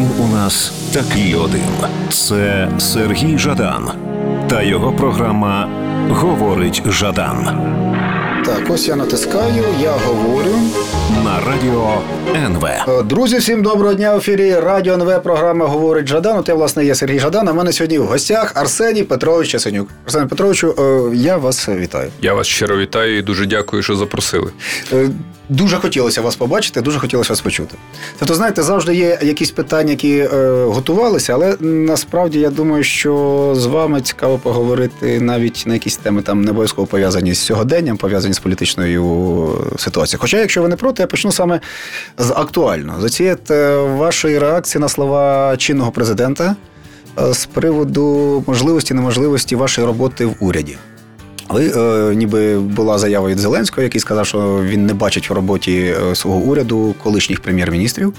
він у нас такий один. Це Сергій Жадан та його програма Говорить Жадан Так, ось я натискаю, я говорю. На радіо НВ. Е, Друзі, всім доброго дня в ефірі. Радіо НВ, програма говорить Жадан. От я, власне, є Сергій Жадан. А в мене сьогодні в гостях Арсеній Петрович Часенюк. Арсеній Петровичу, е, я вас вітаю. Я вас щиро вітаю і дуже дякую, що запросили. Е, Дуже хотілося вас побачити, дуже хотілося вас почути. Тобто, знаєте, завжди є якісь питання, які е, готувалися, але насправді я думаю, що з вами цікаво поговорити навіть на якісь теми там не обов'язково пов'язані з сьогоденням, пов'язані з політичною ситуацією. Хоча, якщо ви не проти, я почну саме з актуального. З цієї е, вашої реакції на слова чинного президента е, з приводу можливості, неможливості вашої роботи в уряді. Але е, ніби була заява від Зеленського, який сказав, що він не бачить в роботі е, свого уряду колишніх прем'єр-міністрів.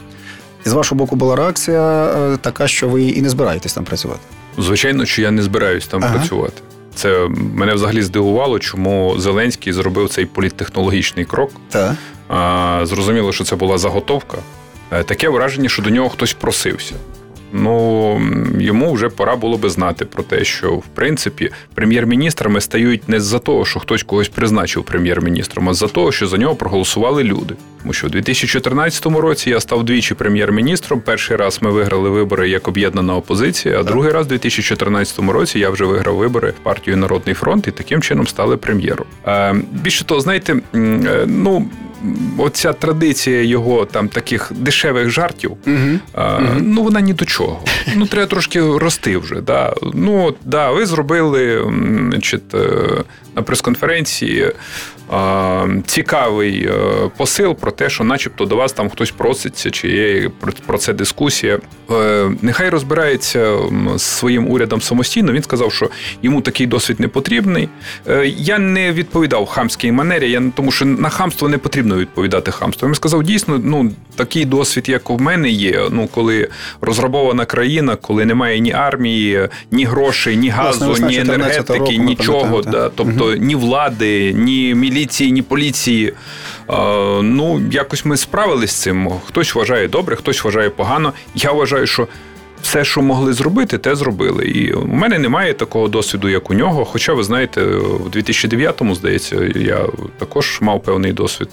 І з вашого боку була реакція е, така, що ви і не збираєтесь там працювати. Звичайно, що я не збираюсь там Ага. працювати. Це мене взагалі здивувало, чому Зеленський зробив цей політтехнологічний крок. Так. Зрозуміло, що це була заготовка. Е, Таке враження, що до нього хтось просився. Ну, йому вже пора було би знати про те, що в принципі прем'єр-міністрами стають не з-за того, що хтось когось призначив прем'єр-міністром, а з-за того, що за нього проголосували люди. Тому що у 2014 році я став двічі прем'єр-міністром. Перший раз ми виграли вибори як об'єднана опозиція, а другий раз у 2014 році я вже виграв вибори партію Народний фронт і таким чином стали прем'єром. Е, більше того, знаєте, е, ну. Оця традиція його там таких дешевих жартів, Угу. а, Ну, вона ні до чого. Ну, треба трошки рости вже. Да. Ну, да, ви зробили значить, е, на прес-конференції цікавий е, посил про те, що начебто до вас там хтось проситься, чи є про- це дискусія. Е, Нехай розбирається з своїм урядом самостійно. Він сказав, що йому такий досвід не потрібний. Е, Я не відповідав хамській манері, я, тому що на хамство не потрібно відповідати хамством. Я сказав, дійсно, ну такий досвід, як у мене є. Ну, коли розграбована країна, коли немає ні армії, ні грошей, ні газу, Власне, ні 14-го енергетики, року, нічого. Да, тобто ні влади, ні міліції, ні поліції. Ну, якось ми справились з цим. Хтось вважає добре, хтось вважає погано. Я вважаю, що. Все, що могли зробити, те зробили. І у мене немає такого досвіду, як у нього. Хоча, ви знаєте, в 2009-му, здається, я також мав певний досвід,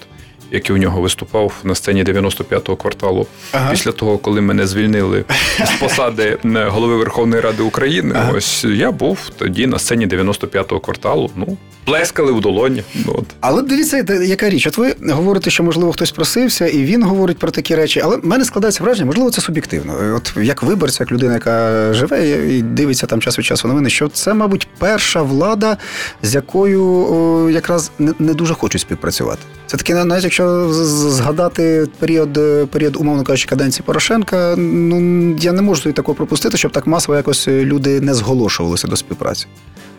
як і у нього виступав на сцені 95-го кварталу. Ага. Після того, коли мене звільнили з посади е, голови Верховної Ради України, Ага. ось я був тоді на сцені 95-го кварталу. Ну, плескали в долоні. Ну, От. Але дивіться, яка річ. От ви говорите, що можливо хтось просився, і він говорить про такі речі. Але в мене складається враження, можливо, це суб'єктивно. От як виборця, як людина, яка живе і дивиться там час від часу новини, що це, мабуть, перша влада, з якою о, якраз не, не дуже хочуть співпрацювати. Це таки, навіть якщо з- згадати період, е, період, умовно кажучи, каденції Порошенка, ну я не можу собі такого пропустити, щоб так масово якось люди не зголошувалися до співпраці.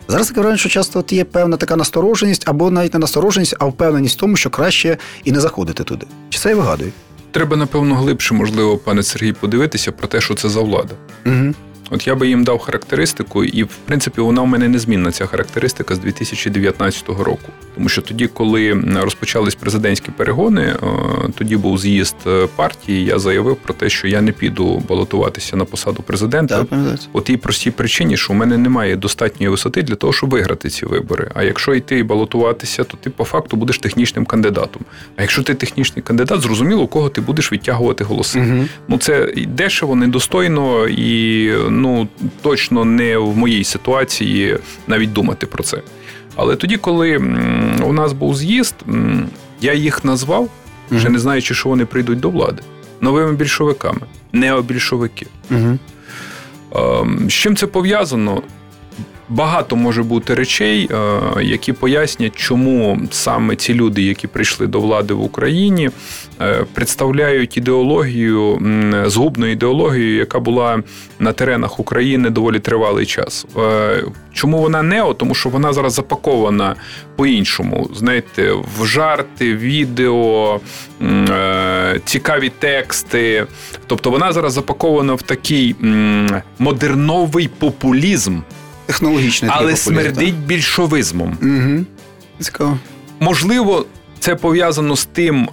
Зараз таке враження, що часто от є певна така настороженість, або навіть не настороженість, а впевненість в тому, що краще і не заходити туди. Чи це я вигадую? Треба, напевно, глибше, можливо, пане Сергій, подивитися про те, що це за влада. Угу. От я би їм дав характеристику, і в принципі вона в мене незмінна ця характеристика з 2019 року. Тому що тоді, коли розпочались президентські перегони, е, тоді був з'їзд е, партії. Я заявив про те, що я не піду балотуватися на посаду президента. По тій простій причині, що у мене немає достатньої висоти для того, щоб виграти ці вибори. А якщо йти і балотуватися, то ти по факту будеш технічним кандидатом. А якщо ти технічний кандидат, зрозуміло, у кого ти будеш відтягувати голоси. Угу. Ну це і дешево, недостойно і ну точно не в моїй ситуації навіть думати про це. Але тоді, коли у нас був з'їзд, я їх назвав, ще не знаючи, що вони прийдуть до влади, новими більшовиками, необільшовики. Угу. Ем, З чим це пов'язано? Багато може бути речей, е, які пояснять, чому саме ці люди, які прийшли до влади в Україні, представляють ідеологію, згубну ідеологію, яка була на теренах України доволі тривалий час. Е, Чому вона нео? Тому що вона зараз запакована по-іншому. Знаєте, в жарти, відео, е, цікаві тексти. Тобто вона зараз запакована в такий модерновий популізм, Технологічний але популізм, смердить більшовизмом. Угу. Цікаво. Можливо, це пов'язано з тим,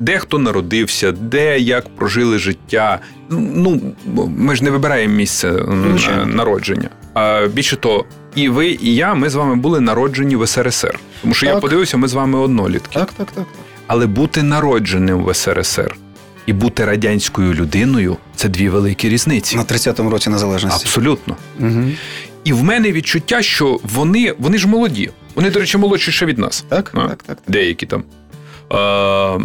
де хто народився, де як прожили життя. Ну, ми ж не вибираємо місце м, народження. А більше того, і ви, і я, ми з вами були народжені в СРСР. Тому що я подивився, ми з вами однолітки. Так, так, так. Але бути народженим в СРСР і бути радянською людиною це дві великі різниці. На 30-му році незалежності. Абсолютно. Угу. І в мене відчуття, що вони, вони ж молоді. Вони, до речі, молодші ще від нас. Так, А, так, так. Деякі там. Е,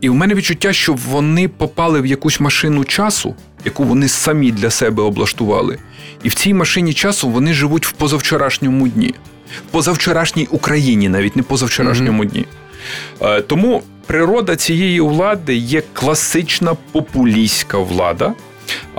і в мене відчуття, що вони попали в якусь машину часу, яку вони самі для себе облаштували. І в цій машині часу вони живуть в позавчорашньому дні. В позавчорашній Україні, навіть не позавчорашньому дні. Е, тому природа цієї влади є класична популістська влада.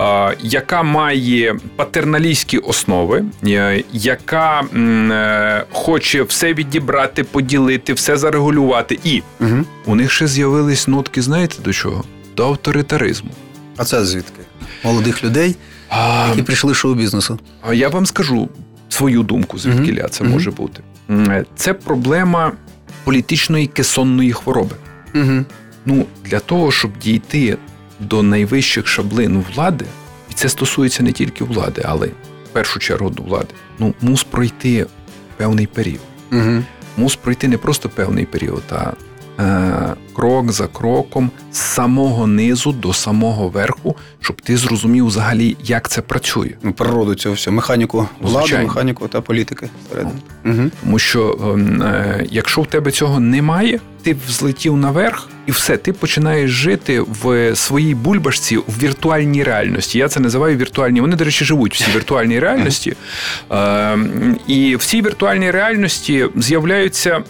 Е, Яка має патерналістські основи, е, яка е, хоче все відібрати, поділити, все зарегулювати, і Угу. у них ще з'явились нотки, знаєте до чого? До авторитаризму. А це звідки? Молодих людей, А, які прийшли шоу-бізнесу. а я вам скажу свою думку, звідки це Мгм. може бути. Це проблема політичної кесонної хвороби. Угу. Ну, для того, щоб дійти до найвищих шаблин влади, і це стосується не тільки влади, але в першу чергу до влади, ну, мус пройти певний період. Угу. мус пройти не просто певний період, а крок за кроком з самого низу до самого верху, щоб ти зрозумів взагалі, як це працює. Ну, природу цього всього, механіку влади, Звичайно. механіку та політики. всередині. Угу. Тому що ем, е, якщо в тебе цього немає, ти взлетів наверх, і все, ти починаєш жити в своїй бульбашці в віртуальній реальності. Я це називаю віртуальні. Вони, до речі, живуть в цій віртуальній реальності. Ем, І в цій віртуальній реальності з'являються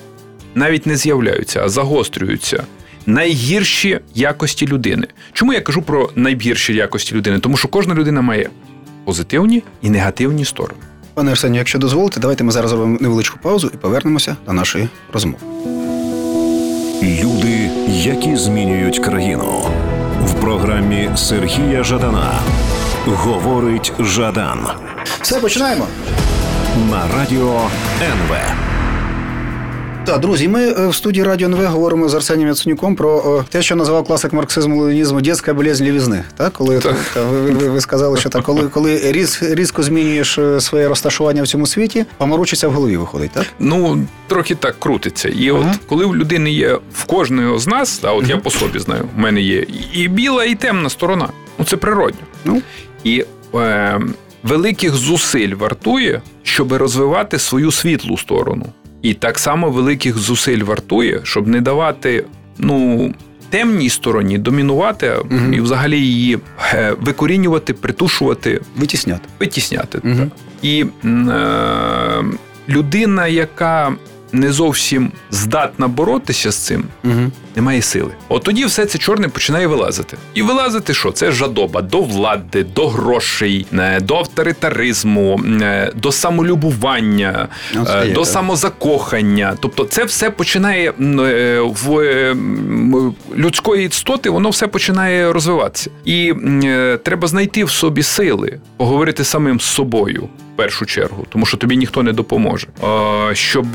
навіть не з'являються, а загострюються. Найгірші якості людини. Чому я кажу про найгірші якості людини? Тому що кожна людина має позитивні і негативні сторони. Пане Арсенію, якщо дозволите, давайте ми зараз зробимо невеличку паузу і повернемося до нашої розмови. Люди, які змінюють країну. В програмі Сергія Жадана говорить Жадан Все, починаємо. на радіо НВ. Так, друзі, ми е, в студії Радіо НВ говоримо з Арсенієм Яценюком про е, те, що називав класик марксизму ленінізму «дєтська болезнь лівізни. Так, коли Так. та, ви, ви, ви сказали, що так, коли, коли різ, різко змінюєш е, своє розташування в цьому світі, поморочиться в голові виходить, так? Ну, трохи так крутиться. І Ага. от коли в людини є в кожного з нас, а от я по собі знаю, в мене є і біла, і темна сторона. Ну це природньо. Ну. І е, великих зусиль вартує, щоб розвивати свою світлу сторону. І так само великих зусиль вартує, щоб не давати ну, темній стороні домінувати угу. і взагалі її е, викорінювати, притушувати, Витісняти. витісняти. Мгм. І е, людина, яка не зовсім здатна боротися з цим, Угу. немає сили. От тоді все це чорне починає вилазити. І вилазити що? Це жадоба до влади, до грошей, е, до авторитаризму, е, до самолюбування, Ну, це е, до так. самозакохання. Тобто, це все починає в людської істоти, воно все починає розвиватися. І треба знайти в собі сили, поговорити самим з собою. Першу чергу, тому що тобі ніхто не допоможе. Щоб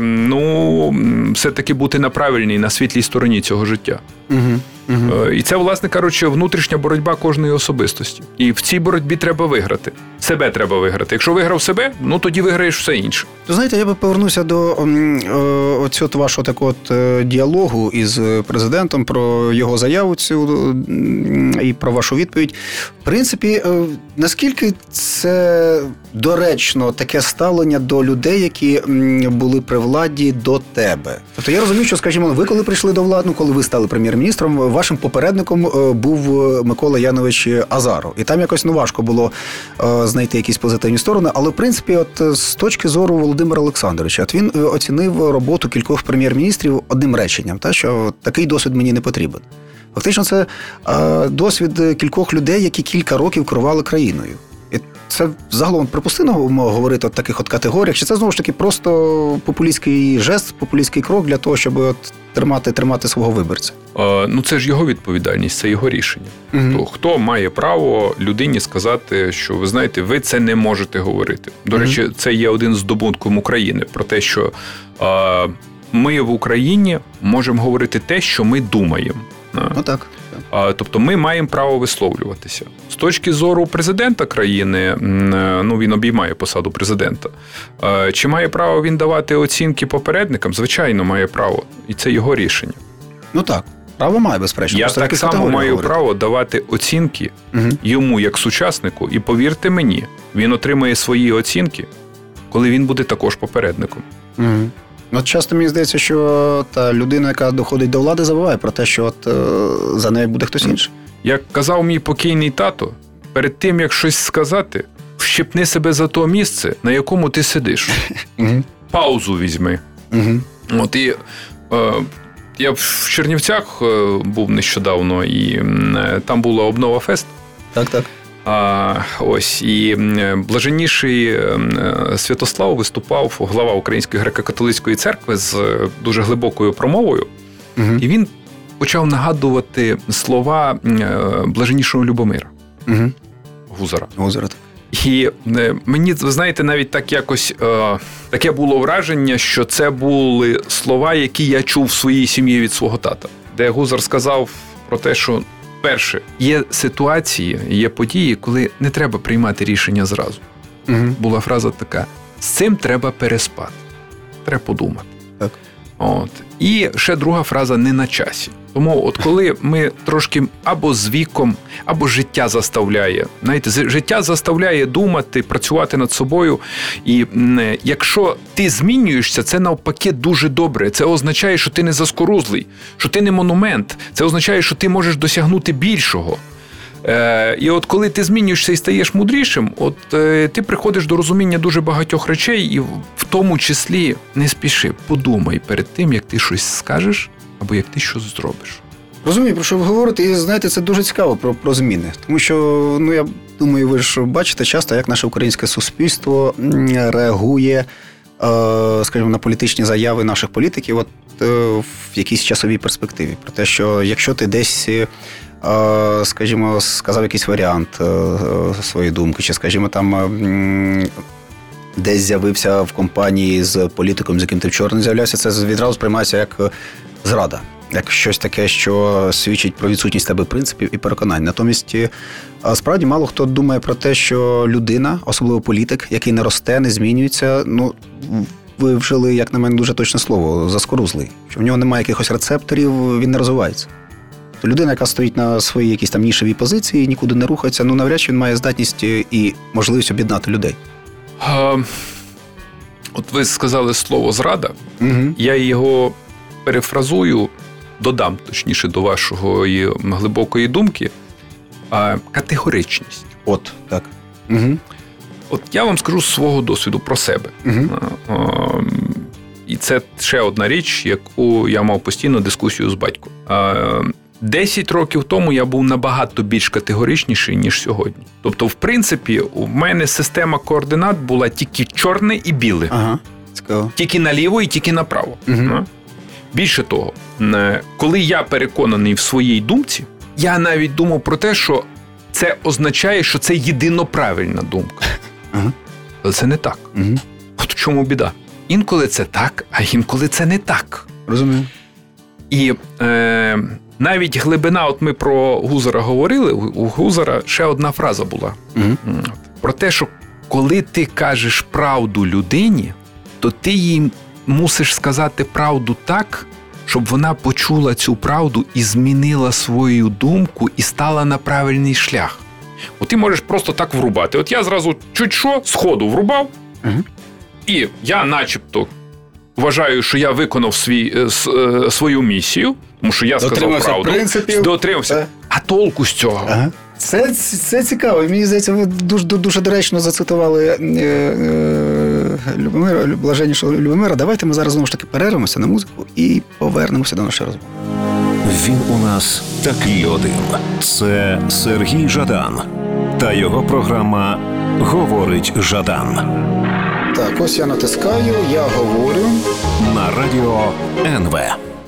ну все-таки бути на правильній, на світлій стороні цього життя. Угу. Угу. І це, власне кажучи, внутрішня боротьба кожної особистості. І в цій боротьбі треба виграти. Себе треба виграти. Якщо виграв себе, ну тоді виграєш все інше. Знаєте, я би повернувся до е, оцього вашого такого от, е, діалогу із президентом про його заяву цю і про вашу відповідь. В принципі, наскільки це доречно таке ставлення до людей, які були при владі до тебе? Тобто я розумію, що, скажімо, ви коли прийшли до влади, ну, коли ви стали прем'єр-міністром, вашим попередником е, був е, Микола Янович Азаров. І там якось ну важко було е, знайти якісь позитивні сторони. Але в принципі, от з точки зору Володимира Олександровича, от він оцінив роботу кількох прем'єр-міністрів одним реченням, та що такий досвід мені не потрібен. Фактично, це досвід кількох людей, які кілька років керували країною. Це загалом припустимо говорити от таких от категоріях, чи це знову ж таки просто популістський жест, популістський крок для того, щоб от тримати, тримати свого виборця. Е, Ну це ж його відповідальність, це його рішення. То хто має право людині сказати, що ви знаєте, ви це не можете говорити? До Мгм. речі, це є один з здобутком України про те, що е, ми в Україні можемо говорити те, що ми думаємо. Ну так. Тобто ми маємо право висловлюватися. З точки зору президента країни, е, ну він обіймає посаду президента. Чи має право він давати оцінки попередникам? Звичайно, має право, і це його рішення. Ну так. Право має, безперечно. Я так само маю говорять. право давати оцінки Мгм. йому як сучаснику, і повірте мені, він отримає свої оцінки, коли він буде також попередником. Мгм. От часто мені здається, що та людина, яка доходить до влади, забуває про те, що от е, за нею буде хтось інший. Як казав мій покійний тато, перед тим як щось сказати, вщепни себе за то місце, на якому ти сидиш. Паузу візьми. От і е, я в Чернівцях е, був нещодавно, і там була обнова фест. Так, так. Ось і блаженніший е, Святослав виступав, глава Української греко-католицької церкви з е, дуже глибокою промовою, Угу. і він почав нагадувати слова е, блаженнішого Любомира Угу. Гузара. Озеро. І мені, ви знаєте, навіть так якось е, таке було враження, що це були слова, які я чув в своїй сім'ї від свого тата, де Гузар сказав про те, що перше, є ситуації, є події, коли не треба приймати рішення зразу. Угу. Була фраза така: з цим треба переспати, треба подумати. Так. От. І ще друга фраза не на часі. Тому, от коли ми трошки або з віком, або життя заставляє, знаєте, життя заставляє думати, працювати над собою. І якщо ти змінюєшся, це навпаки дуже добре. Це означає, що ти не заскорузлий, що ти не монумент. Це означає, що ти можеш досягнути більшого. Е, і от коли ти змінюєшся і стаєш мудрішим, от е, ти приходиш до розуміння дуже багатьох речей, і в, тому числі не спіши, подумай перед тим, як ти щось скажеш або як ти щось зробиш. Розумію, про що ви говорите, і знаєте, це дуже цікаво про, про зміни. Тому що, ну я думаю, ви ж бачите часто, як наше українське суспільство реагує, е, скажімо, на політичні заяви наших політиків, от в якійсь часовій перспективі. Про те, що якщо ти десь. Е, Скажімо, сказав якийсь варіант е, е, своєї думки, чи, скажімо, там десь з'явився в компанії з політиком, з яким ти вчора не з'являвся, це відразу сприймається як зрада, як щось таке, що свідчить про відсутність тебе принципів і переконань. Натомість, справді мало хто думає про те, що людина, особливо політик, який не росте, не змінюється, ну. Ви вжили, як на мене, дуже точне слово, заскорузлий. Що в нього немає якихось рецепторів, він не розвивається. То людина, яка стоїть на своїй якійсь там нішевій позиції, нікуди не рухається, ну навряд чи він має здатність і можливість об'єднати людей. А, от ви сказали слово зрада, Угу. я його перефразую, додам точніше до вашої глибокої думки. А, категоричність. От, так. Угу. От я вам скажу з свого досвіду про себе. Угу. А, а, І це ще одна річ, яку я мав постійну дискусію з батьком. А, 10 років тому я був набагато більш категоричніший, ніж сьогодні. Тобто, в принципі, у мене система координат була тільки чорне і біле, Ага. Цікаво. тільки наліво і тільки направо. А? Більше того, е, коли я переконаний в своїй думці, я навіть думав про те, що це означає, що це єдино правильна думка. Ага. Але це не так. Угу. От в чому біда? Інколи це так, а інколи це не так. Розумію. І е, навіть глибина, от ми про Гузара говорили, у Гузара ще одна фраза була. М. Про те, що коли ти кажеш правду людині, то ти їй мусиш сказати правду так, щоб вона почула цю правду і змінила свою думку і стала на правильний шлях. От ти можеш просто так врубати. От я зразу чуть що сходу врубав, Угу. і я, начебто, вважаю, що я виконав свій, е, е, свою місію, тому що я сказав Дотримався правду. принципів. Дотримався. Е. А толку з цього? Ага. Це, це цікаво. І мені здається, ви дуже, дуже доречно зацитували е, е, Любомира, блаженнішого Любомира. Давайте ми зараз знову ж таки перервемося на музику і повернемося до нашої розмови. Він у нас такий один. Це Сергій Жадан та його програма Говорить Жадан Так, ось я натискаю, я говорю. на радіо НВ.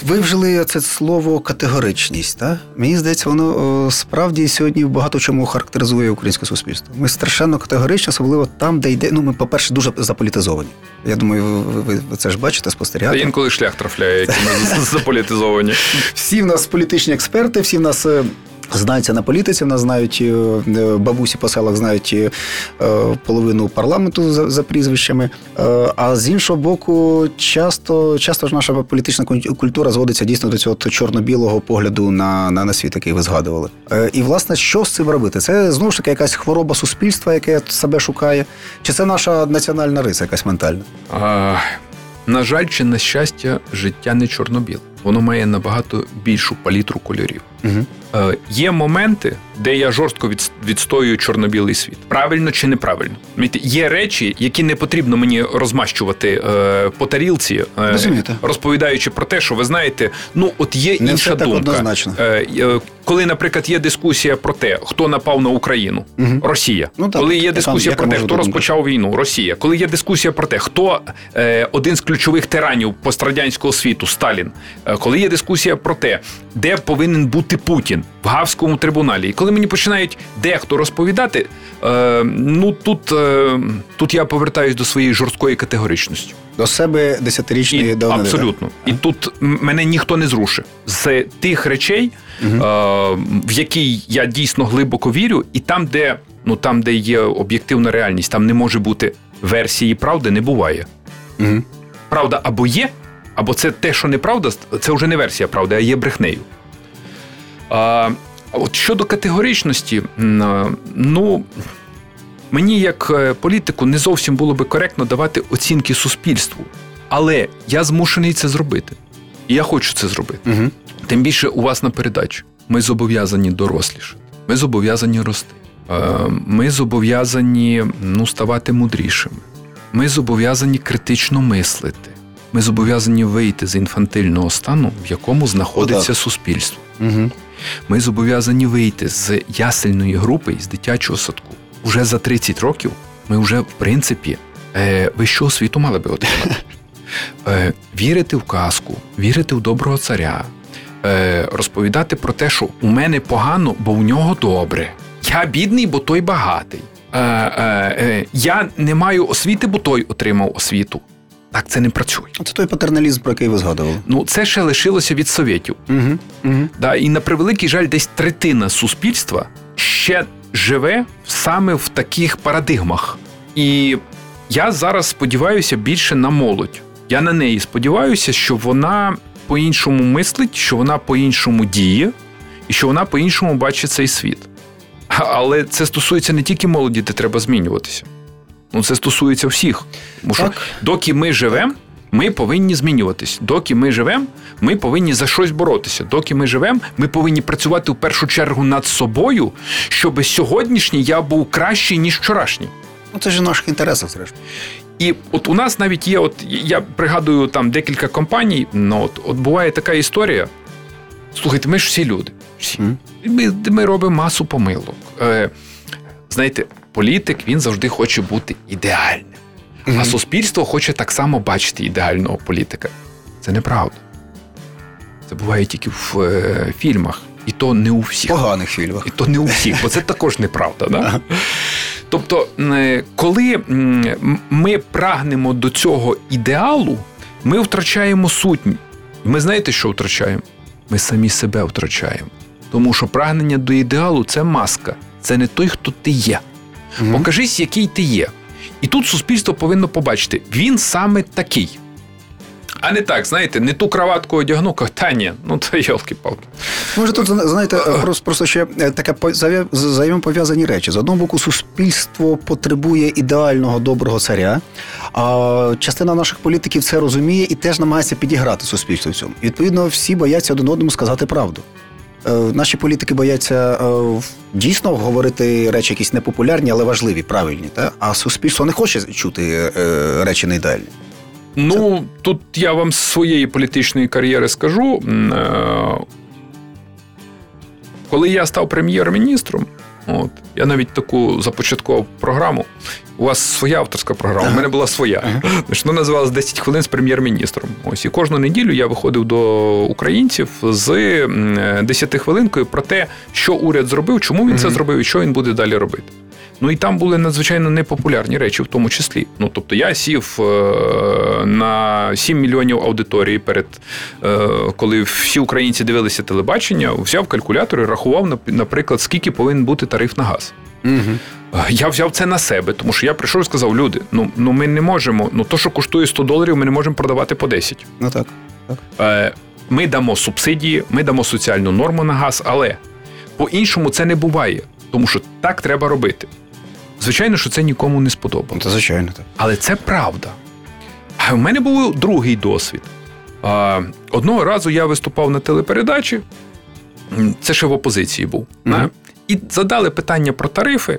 Ви вжили це слово категоричність. Так? Мені здається, воно о, справді сьогодні багато чому характеризує українське суспільство. Ми страшенно категоричні, особливо там, де йде. Ну, ми, по-перше, дуже заполітизовані. Я думаю, ви, ви, це ж бачите, Та інколи шлях трафляє, які ми заполітизовані. Всі в нас політичні експерти, всі в нас. Знаються на політиці, в знають е, е, бабусі по селах, знають е, половину парламенту за, за прізвищами. А з іншого боку, часто, часто ж наша політична культура зводиться дійсно до цього чорно-білого погляду на, на, на світ, який ви згадували. І власне, що з цим робити? Це знову ж таки якась хвороба суспільства, яке себе шукає, чи це наша національна риса, якась ментальна? А, на жаль, чи на щастя, життя не чорно-біле. Воно має набагато більшу палітру кольорів. Угу. Е, є моменти, де я жорстко від, відстоюю чорно-білий світ. Правильно чи неправильно? Є речі, які не потрібно мені розмащувати е, по тарілці, е, розповідаючи про те, що ви знаєте, ну от є Не інша все так думка. однозначно. Е, е, коли, наприклад, є дискусія про те, хто напав на Україну, Мгм. Росія. Ну, так, коли є дискусія яка про те, хто думка? розпочав війну, Росія. Коли є дискусія про те, хто е, один з ключових тиранів пострадянського світу, Сталін. Е, коли є дискусія про те, де повинен бути Путін в Гавському трибуналі. І коли мені починають дехто розповідати, е, ну тут, е, тут я повертаюсь до своєї жорсткої категоричності. До себе десятирічної давнини. абсолютно. І тут мене ніхто не зрушить з тих речей, е, в які я дійсно глибоко вірю, і там, де ну там, де є об'єктивна реальність, там не може бути версії правди, не буває. Мгм. Правда або є, або це те, що неправда, це вже не версія правди, а є брехнею. А, от щодо категоричності, ну. Мені, як е, політику, не зовсім було би коректно давати оцінки суспільству. Але я змушений це зробити. І я хочу це зробити. Мгм. Тим більше у вас на передачі. Ми зобов'язані дорослішати. Ми зобов'язані рости. Е, Ми зобов'язані ну, ставати мудрішими. Ми зобов'язані критично мислити. Ми зобов'язані вийти з інфантильного стану, в якому знаходиться Отак. суспільство. Мгм. Ми зобов'язані вийти з ясельної групи з дитячого садку. Уже за 30 років ми вже, в принципі, е, вищу освіту мали би отримати. Е, вірити в казку, вірити в доброго царя, е, розповідати про те, що у мене погано, бо в нього добре. Я бідний, бо той багатий. Е, е, е, я не маю освіти, бо той отримав освіту. Так це не працює. Це той патерналізм, про який ви згадували. Ну, це ще лишилося від совєтів. Угу. Угу. Да, і на превеликий жаль, десь третина суспільства ще живе саме в таких парадигмах. І я зараз сподіваюся більше на молодь. Я на неї сподіваюся, що вона по-іншому мислить, що вона по-іншому діє, і що вона по-іншому бачить цей світ. Але це стосується не тільки молоді, де треба змінюватися. Ну, це стосується всіх. Тому що доки ми живемо, ми повинні змінюватись. Доки ми живемо, ми повинні за щось боротися. Доки ми живемо, ми повинні працювати в першу чергу над собою, щоб сьогоднішній я був кращий, ніж вчорашній. Ну, це ж в наших інтересах, зрештою. І от у нас навіть є, от я пригадую там декілька компаній. Ну от, от буває така історія. Слухайте, ми ж всі люди. Всі. Ми, ми робимо масу помилок. Е, знаєте, політик він завжди хоче бути ідеальним. А суспільство хоче так само бачити ідеального політика. Це неправда. Це буває тільки в е, фільмах, і то не у всіх. поганих фільмах. І то не у всіх, бо це також неправда. Да? Тобто, е, коли ми прагнемо до цього ідеалу, ми втрачаємо суть. Ми знаєте, що втрачаємо? Ми самі себе втрачаємо. Тому що прагнення до ідеалу це маска, це не той, хто ти є. Мгм. Покажись, який ти є. І тут суспільство повинно побачити, він саме такий. А не так, знаєте, не ту краватку одягну, та ні, ну то йолки-палки. Може, тут знаєте, просто, просто ще е, таке по- взаємопов'язані речі. З одного боку, суспільство потребує ідеального доброго царя, а частина наших політиків це розуміє і теж намагається підіграти суспільству в цьому. І, відповідно, всі бояться один одному сказати правду. Е, Наші політики бояться е, дійсно говорити речі якісь непопулярні, але важливі, правильні. Та? А суспільство не хоче чути е, речі не ідеальні. Ну, тут я вам з своєї політичної кар'єри скажу. коли я став прем'єр-міністром, от я навіть таку започаткував програму. У вас своя авторська програма, у мене була своя. Вона називалась 10 хвилин з прем'єр-міністром. Ось і кожну неділю я виходив до українців з м, е, 10 хвилинкою про те, що уряд зробив, чому він це зробив і що він буде далі робити. Ну і там були надзвичайно непопулярні речі, в тому числі. Ну тобто я сів е, на 7 мільйонів аудиторії перед е, коли всі українці дивилися телебачення, взяв калькулятор і рахував, нап- наприклад, скільки повинен бути тариф на газ. Угу. Я взяв це на себе, тому що я прийшов і сказав: люди, ну, ну ми не можемо. Ну то, що коштує 100 доларів, ми не можемо продавати по 10. Ну так. Е, Ми дамо субсидії, ми дамо соціальну норму на газ, але по-іншому це не буває, тому що так треба робити. Звичайно, що це нікому не сподобалося. це звичайно так. Але це правда. А в мене був другий досвід. Одного разу я виступав на телепередачі, це ще в опозиції був. Да, І задали питання про тарифи.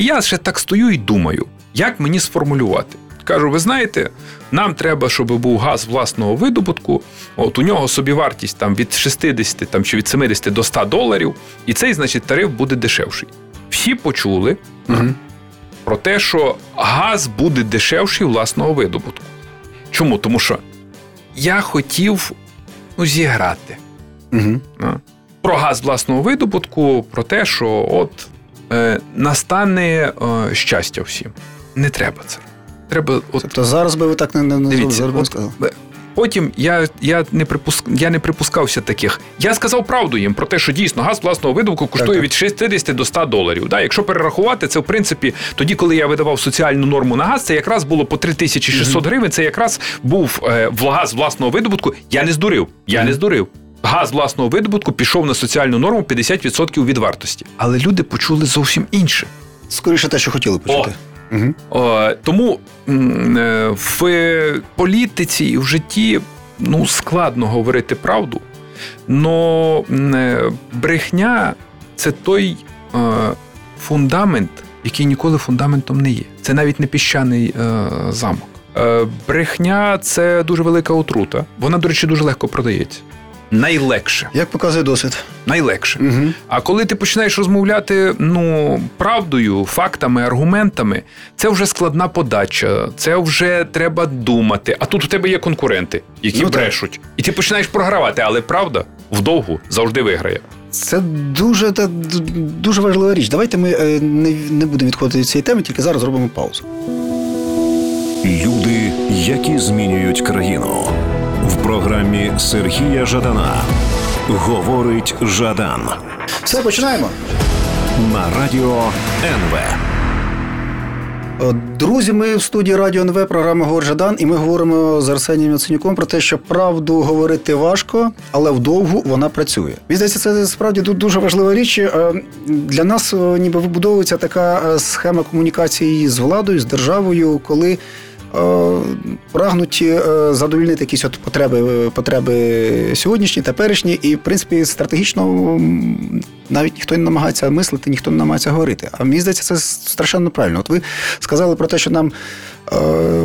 І я ще так стою і думаю, як мені сформулювати. Кажу, ви знаєте, нам треба, щоб був газ власного видобутку. От у нього собівартість там від 60 там, чи від 70 до 100 доларів, і цей, значить, тариф буде дешевший. Всі почули, Угу. про те, що газ буде дешевший власного видобутку. Чому? Тому що я хотів ну, зіграти Угу. про газ власного видобутку, про те, що от настане е, щастя всім. Не треба це. Треба от Тобто зараз би ви так не, не, не Дивіться, зараз от, сказали. е, Потім я, я, не припуск, я не припускався таких. Я сказав правду їм про те, що дійсно газ власного видобутку коштує Так, від 60 до 100 доларів. Да? Якщо перерахувати, це в принципі тоді, коли я видавав соціальну норму на газ, це якраз було по 3600 гривень. Це якраз був е, газ власного видобутку. Я не здурив. Я не здурив. Газ власного видобутку пішов на соціальну норму 50% від вартості. Але люди почули зовсім інше. Скоріше те, що хотіли почути. Угу. О, тому е, в політиці і в житті ну, складно говорити правду, але брехня це той е, фундамент, який ніколи фундаментом не є. Це навіть не піщаний е, замок. Е, брехня це дуже велика отрута. Вона, до речі, дуже легко продається. Найлегше. Як показує досвід. Найлегше. Угу. А коли ти починаєш розмовляти ну правдою, фактами, аргументами, це вже складна подача, це вже треба думати. А тут у тебе є конкуренти, які Ну, так. брешуть, і ти починаєш програвати, але правда вдовгу завжди виграє. Це дуже, та, дуже важлива річ. Давайте ми е, не, не будемо відходити від цієї теми, тільки зараз зробимо паузу. Люди, які змінюють країну. В програмі Сергія Жадана говорить Жадан Все, починаємо. на радіо НВ. Е, Друзі, ми в студії Радіо НВ, програма «Говор Жадан, і ми говоримо з Арсенієм Яценюком про те, що правду говорити важко, але вдовгу вона працює. Мені здається, це справді ду- дуже важлива річ. Е, Для нас е, ніби вибудовується така схема комунікації з владою, з державою, коли. Е, Прагнуть е, якісь от потреби, потреби сьогоднішні, теперішні, і в принципі стратегічно навіть ніхто не намагається мислити, ніхто не намагається говорити. А мені здається, це страшенно правильно. От ви сказали про те, що нам е,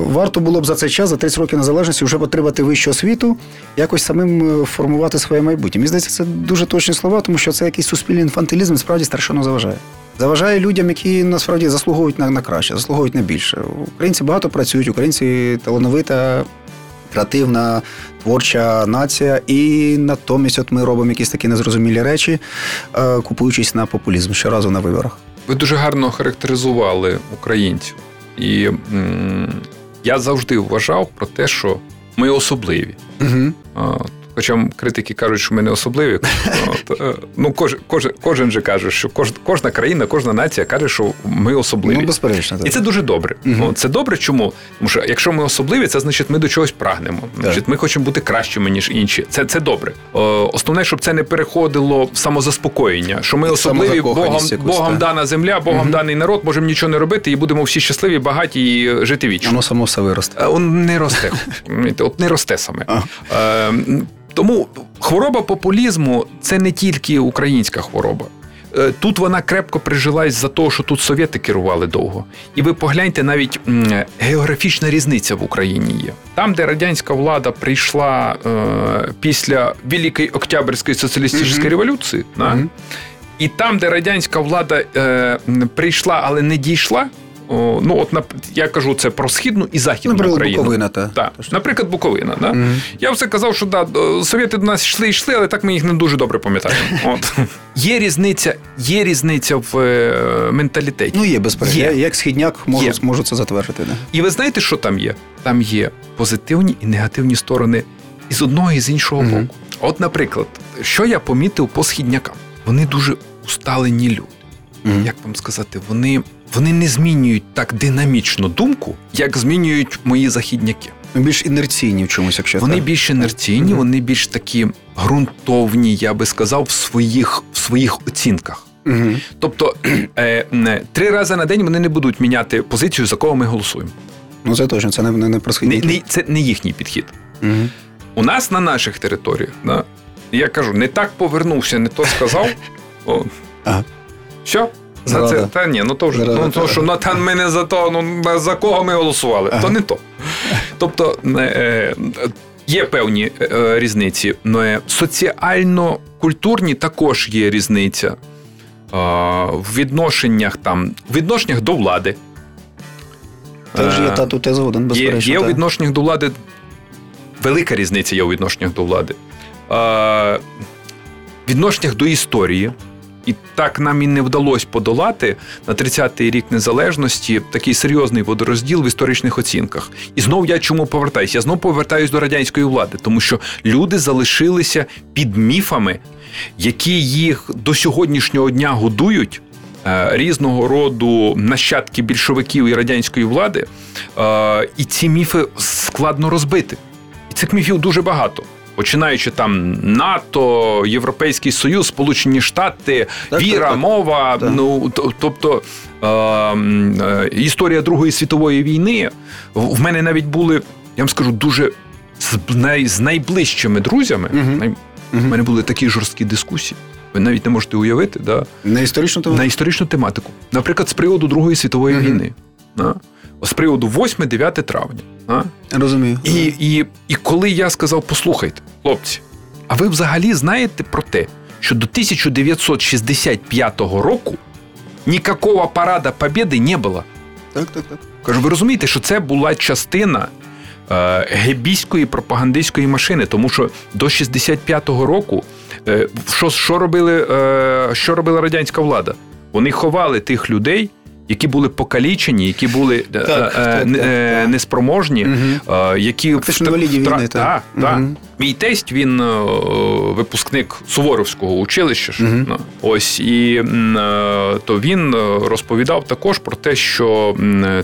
варто було б за цей час, за 30 років незалежності, вже отримати вищу освіту, якось самим е, формувати своє майбутнє. Мені здається, це дуже точні слова, тому що це якийсь суспільний інфантилізм справді страшенно заважає. Заважає людям, які насправді заслуговують на, на краще, заслуговують на більше. Українці багато працюють, українці талановита, креативна, творча нація, і натомість от ми робимо якісь такі незрозумілі речі, е, купуючись на популізм щоразу на виборах. Ви дуже гарно характеризували українців. І м, я завжди вважав про те, що ми особливі. Угу. Хоча критики кажуть, що ми не особливі. От, е, ну, кожен, кожен, кожен же каже, що кож, кожна країна, кожна нація каже, що ми особливі. Ну, безперечно, так. І це дуже добре. О, Це добре, чому? Тому що якщо ми особливі, це значить ми до чогось прагнемо. Значить, ми хочемо бути кращими, ніж інші. Це, це добре. О, основне, щоб це не переходило в самозаспокоєння, що ми особливі, Богом, якусь, Богом дана земля, Богом Мгм. даний народ, можемо нічого не робити і будемо всі щасливі, багаті і жити вічно. Воно само все виросте. Е, Он не росте. От не росте саме. Тому хвороба популізму це не тільки українська хвороба. Е, Тут вона крепко прижилась за того, що тут совєти керували довго. І ви погляньте, навіть географічна різниця в Україні є. Там, де радянська влада прийшла е, після Великої Октябрьської соціалістичної Мгм. революції, да, Мгм. І там, де радянська влада е, прийшла, але не дійшла. Ну, от я кажу це про східну і західну Наприклад, Україну. Буковина, та. Так. Наприклад, Буковина. Да? Мгм. Я все казав, що да, совєти до нас йшли йшли, але так ми їх не дуже добре пам'ятаємо. От. Є різниця, є різниця в е, менталітеті. Ну, є безперечно. Я як східняк можу, Є. можу це затвердити. Да. І ви знаєте, що там є? Там є позитивні і негативні сторони і з одного, і з іншого Мгм. боку. От, наприклад, що я помітив по східнякам? Вони дуже усталені люди. Мгм. Як вам сказати, вони, вони не змінюють так динамічно думку, як змінюють мої західняки. Більш інерційні в чомусь, якщо Вони так. більш інерційні, Мгм. вони більш такі ґрунтовні, я би сказав, в своїх, в своїх оцінках. Мгм. Тобто е, не, три рази на день вони не будуть міняти позицію, за кого ми голосуємо. Ну це точно, це не, не, не Не, не, це не їхній підхід. Мгм. У нас на наших територіях, да, я кажу, не так повернувся, не то сказав. О, Ага. Що? За це, та ні, ну то вже ну, то, що ну, та ми не за то, ну за кого ми голосували, Ага. то не то. Тобто е, е, є певні е, різниці. Ну, е, соціально-культурні також є різниця е, в відношеннях там, в відношеннях до влади. Теж є Е, та тут я згоден, безперечно. є у відношеннях до влади. Велика різниця є у відношеннях до влади. Е, відношеннях до історії. І так нам і не вдалося подолати на 30-й рік незалежності такий серйозний водорозділ в історичних оцінках. І знов я чому повертаюся? Я знов повертаюсь до радянської влади, тому що люди залишилися під міфами, які їх до сьогоднішнього дня годують. е, Різного роду нащадки більшовиків і радянської влади, Е, і ці міфи складно розбити. І цих міфів дуже багато. Починаючи там НАТО, Європейський Союз, Сполучені Штати, Так, віра, так, так. мова. Так. Ну тобто е, е, історія Другої світової війни. В мене навіть були, я вам скажу, дуже з, най, з найближчими друзями. Най- в Мгм. мене були такі жорсткі дискусії. Ви навіть не можете уявити, да? Не історично тому. на історичну тематику. Наприклад, з приводу Другої світової Мгм. війни. Да? З приводу 8-9 травня. Да? Розумію. І, і, і коли я сказав: послухайте, хлопці, а ви взагалі знаєте про те, що до 1965 року ніякого парада Побєди не було. Так, так, так. Кажу, ви розумієте, що це була частина е, гебійської пропагандистської машини, тому що до 65-го року е, що, що, робили, е, що робила радянська влада? Вони ховали тих людей, які були покалічені, які були е, Так, е, так, не- так, е, неспроможні, е, які Фактично втра- війни, так. Мій тесть він випускник Суворовського училища. Ось і то він розповідав також про те, що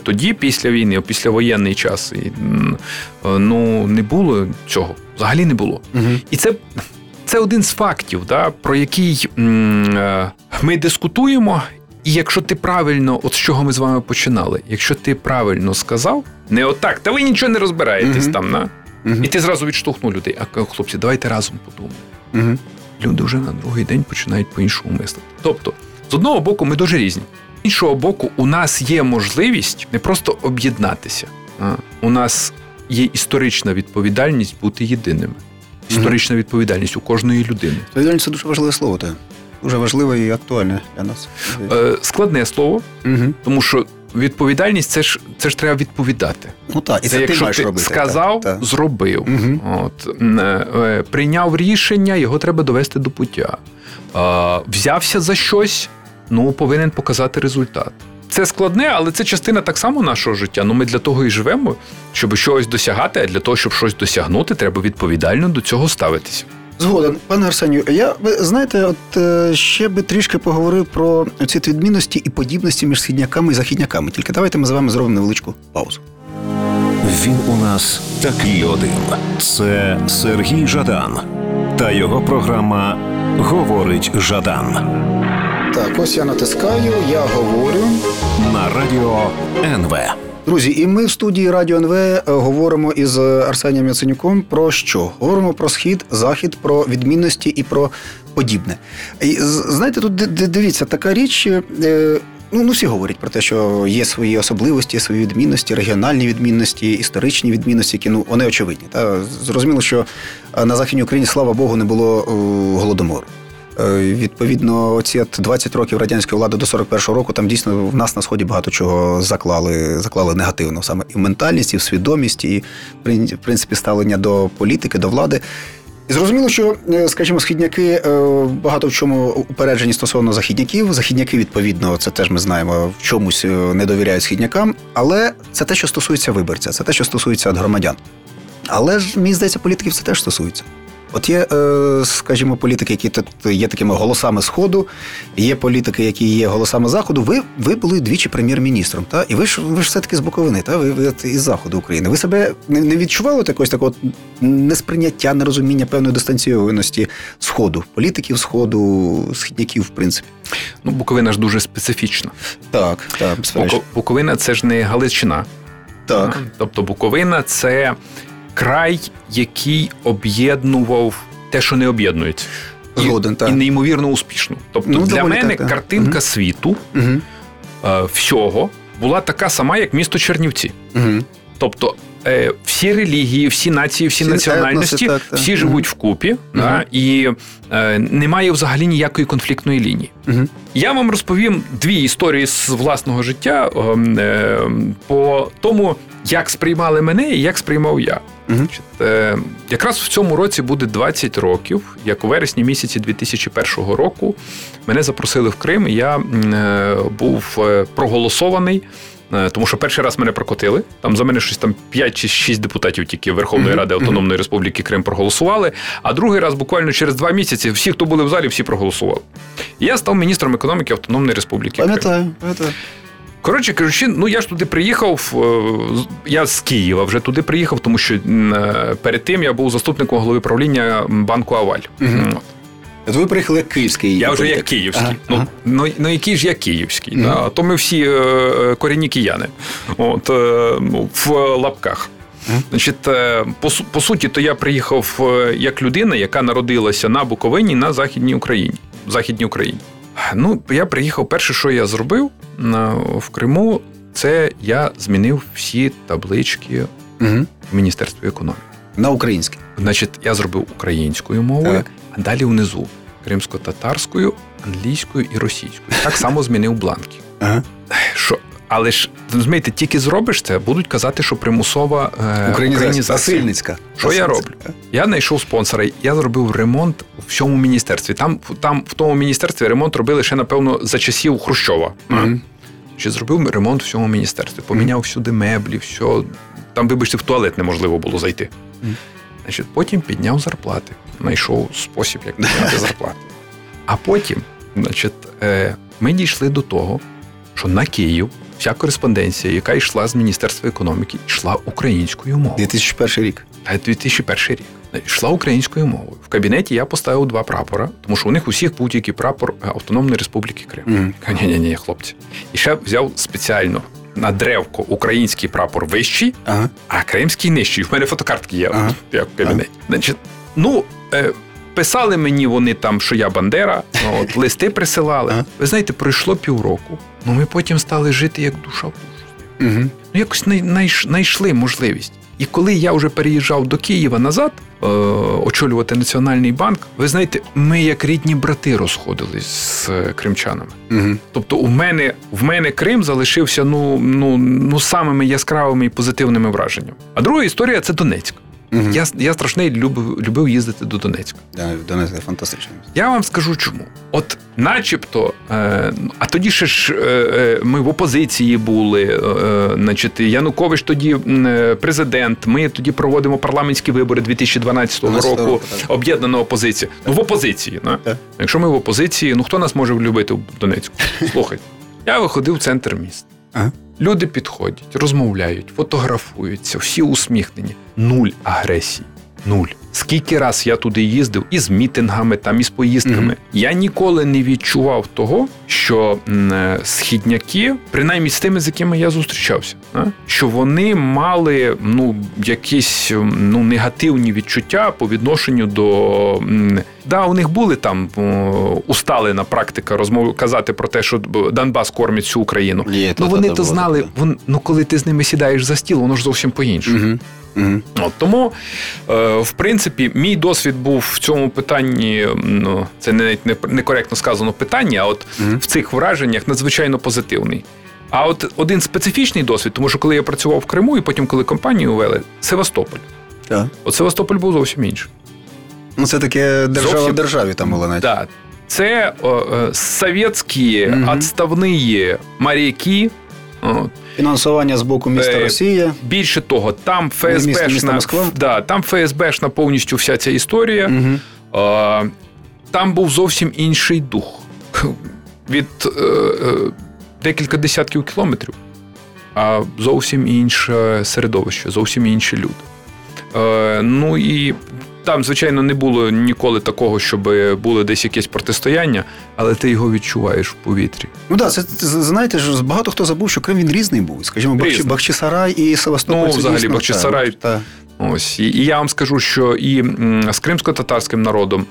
тоді, після війни, післявоєнний час, і, м, е, ну не було цього. Взагалі не було. І це, це один з фактів, да, про який м, ми дискутуємо. І якщо ти правильно, от з чого ми з вами починали, якщо ти правильно сказав, не отак, та ви нічого не розбираєтесь Мгм. там, на. Мгм. І ти зразу відштовхнув людей. А хлопці, давайте разом подумаємо. Мгм. Люди вже на другий день починають по-іншому мислити. Тобто, з одного боку, ми дуже різні. З іншого боку, у нас є можливість не просто об'єднатися. А у нас є історична відповідальність бути єдиними. Історична відповідальність у кожної людини. Відповідальність це дуже важливе слово, так. Дуже важливе і актуальне для нас. Е, складне слово, Угу. тому що відповідальність це ж це ж треба відповідати. Ну так, і це, це ти маєш ти робити. сказав, так, так. зробив. Мгм. От е, прийняв рішення, його треба довести до пуття. Е, взявся за щось, ну повинен показати результат. Це складне, але це частина так само нашого життя. Ну ми для того і живемо, щоб щось досягати. А для того, щоб щось досягнути, треба відповідально до цього ставитися. Згоден, пане Арсенію, я ви знаєте, от е, ще би трішки поговорив про ці відмінності і подібності між східняками і західняками. Тільки давайте ми з вами зробимо невеличку паузу. Він у нас такий один. Це Сергій Жадан та його програма Говорить Жадан Так, ось я натискаю, я говорю. на радіо НВ. Друзі, і ми в студії Радіо НВ е, говоримо із Арсенієм Яценюком про що? Говоримо про схід, захід, про відмінності і про подібне. І, знаєте, тут ди- ди- дивіться, така річ. е, Ну, ну, всі говорять про те, що є свої особливості, свої відмінності, регіональні відмінності, історичні відмінності, які ну вони очевидні. Та зрозуміло, що е, на західній Україні, слава Богу, не було голодомору. Е, Відповідно, оці от 20 років радянської влади до 41-го року там дійсно в нас на сході багато чого заклали, заклали негативно, саме і в ментальність, і в свідомість, і в принципі ставлення до політики, до влади. І зрозуміло, що, е, скажімо, східняки е, багато в чому упереджені стосовно західняків. Західняки, відповідно, це теж ми знаємо, в чомусь не довіряють східнякам, але це те, що стосується виборця, це те, що стосується громадян. Але ж мені здається, політиків це теж стосується. От є, е, скажімо, політики, які тут є такими голосами Сходу, є політики, які є голосами Заходу. Ви, ви були двічі прем'єр-міністром, та? і ви ж ви ж все-таки з Буковини, та? ви, ви із Заходу України. Ви себе не, не відчували якогось такого несприйняття, нерозуміння певної дистанційованості Сходу, політиків Сходу, східняків, в принципі? Ну, Буковина ж дуже специфічна. Так, так, Буковина це ж не Галичина. Так. Тобто Буковина це край, який об'єднував те, що не об'єднується. І- Згоден, так. І неймовірно успішно. Тобто Ну, для мене так, так. картинка Мгм. світу Угу. е, всього була така сама, як місто Чернівці. Угу. Тобто е, всі релігії, всі нації, всі, Всі національності, етноси, так, всі живуть вкупі, да, і е, немає взагалі ніякої конфліктної лінії. Угу. Я вам розповім дві історії з власного життя ем, е, по тому, як сприймали мене і як сприймав я. Угу. Якраз в цьому році буде 20 років, як у вересні місяці 2001 року мене запросили в Крим. Я е, був е, проголосований. Тому що перший раз мене прокотили. Там за мене щось там 5 чи 6 депутатів тільки Верховної Ради Автономної Республіки Крим проголосували. А другий раз, буквально через два місяці, всі, хто були в залі, всі проголосували. І я став міністром економіки Автономної Республіки Крим. Пам'ятаю, пам'ятаю. Коротше кажучи, ну я ж туди приїхав. е, Я з Києва вже туди приїхав, тому що е, перед тим я був заступником голови правління банку Аваль. Мгм. От. Ви приїхали як київський. Я вже як київський. Ага, Ну, ага. ну, ну який ж я київський? Мгм. Да? То ми всі е, е, корінні кияни. От, е, ну, в лапках. Мгм. Значить, е, по, по суті, то я приїхав як людина, яка народилася на Буковині на Західній Україні. В Західній Україні. Ну, я приїхав. Перше, що я зробив в Криму, це я змінив всі таблички Угу. в Міністерстві економіки. На український. Значить, я зробив українською мовою, Так. а далі внизу кримсько-татарською, англійською і російською. Так само змінив бланки. Ага. Що, але ж розумієте, тільки зробиш це, будуть казати, що примусова е, Українізація. Насильницька. Що я роблю? Я знайшов спонсора, я зробив ремонт у всьому міністерстві. Там, там в тому міністерстві ремонт робили ще, напевно, за часів Хрущова. Мгм. Чи зробив ремонт у всьому міністерстві, поміняв всюди меблі, все. Там, вибачте, в туалет неможливо було зайти. Значить, потім підняв зарплати, знайшов спосіб, як підняти зарплати. А потім, значить, е, ми дійшли до того, що на Київ вся кореспонденція, яка йшла з Міністерства економіки, йшла українською мовою. 2001 рік. Та 2001 рік. Йшла українською мовою. В кабінеті я поставив два прапора, тому що у них усіх був тільки прапор е, Автономної Республіки Крим. Мгм. Ні, ні, ні, хлопці. І ще взяв спеціально на древко український прапор вищий, Ага. а кримський нижчий. В мене фотокартки є Ага. як в кабінеті. Значить, ну. Е, Писали мені вони там, що я Бандера, ну, от, листи присилали. Ага. Ви знаєте, пройшло півроку. Ну ми потім стали жити як душа в душу. Угу. Ну, якось най, найш- знайшли можливість. І коли я вже переїжджав до Києва назад, очолювати Національний банк, ви знаєте, ми як рідні брати розходились з е, кримчанами. Угу. Тобто, у мене в мене Крим залишився ну, ну, ну самими яскравими і позитивними враженнями. А друга історія це Донецьк. Угу. Я, я страшний любив, любив їздити до Донецька. Да, Донецьк фантастично. Я вам скажу чому. От, начебто, е, а тоді ще ж е, е, ми в опозиції були. Е, значить, Янукович тоді е, президент. Ми тоді проводимо парламентські вибори 2012 року. року. Об'єднана опозиція. Ну в опозиції. Да? Так. Якщо ми в опозиції, ну хто нас може любити в Донецьку? Слухайте, я виходив в центр міста. Ага. Люди підходять, розмовляють, фотографуються, всі усміхнені. Нуль агресії. Нуль. Скільки раз я туди їздив із мітингами, там із поїздками. Мгм. Я ніколи не відчував того, що е, східняки, принаймні з тими, з якими я зустрічався, а, що вони мали ну якісь ну негативні відчуття по відношенню до да, у них були там усталена практика розмов казати про те, що Донбас кормить всю Україну. Є, Ну та- вони та- то знали, вон, ну коли ти з ними сідаєш за стіл, воно ж зовсім по-іншому. Мгм. Мгм. От, тому, е, в принципі, мій досвід був в цьому питанні, ну, це не, не, некоректно сказано питання, а от Мгм. в цих враженнях надзвичайно позитивний. А от один специфічний досвід, тому що коли я працював в Криму, і потім, коли компанію вели, Севастополь. Так. От Севастополь був зовсім інший. Ну, це таке держава Зовсім- в державі там була навіть. Да. Це о, е, совєтські відставні моряки. От. Фінансування з боку міста Е, Росія. Більше того, там Місто- місто ФСБшна, да, там ФСБшна повністю вся ця історія. Угу. Там був зовсім інший дух. Від е, е, декілька десятків кілометрів, а зовсім інше середовище, зовсім інші люди. Е, ну і там, звичайно, не було ніколи такого, щоб було десь якесь протистояння, але ти його відчуваєш в повітрі. Ну так, це, знаєте ж, багато хто забув, що Крим він різний був. Скажімо, Різний. Бахчисарай і Севастополь. Ну, взагалі, дійсно, Бахчисарай- так. Ось і, і я вам скажу, що і з кримсько-татарським народом,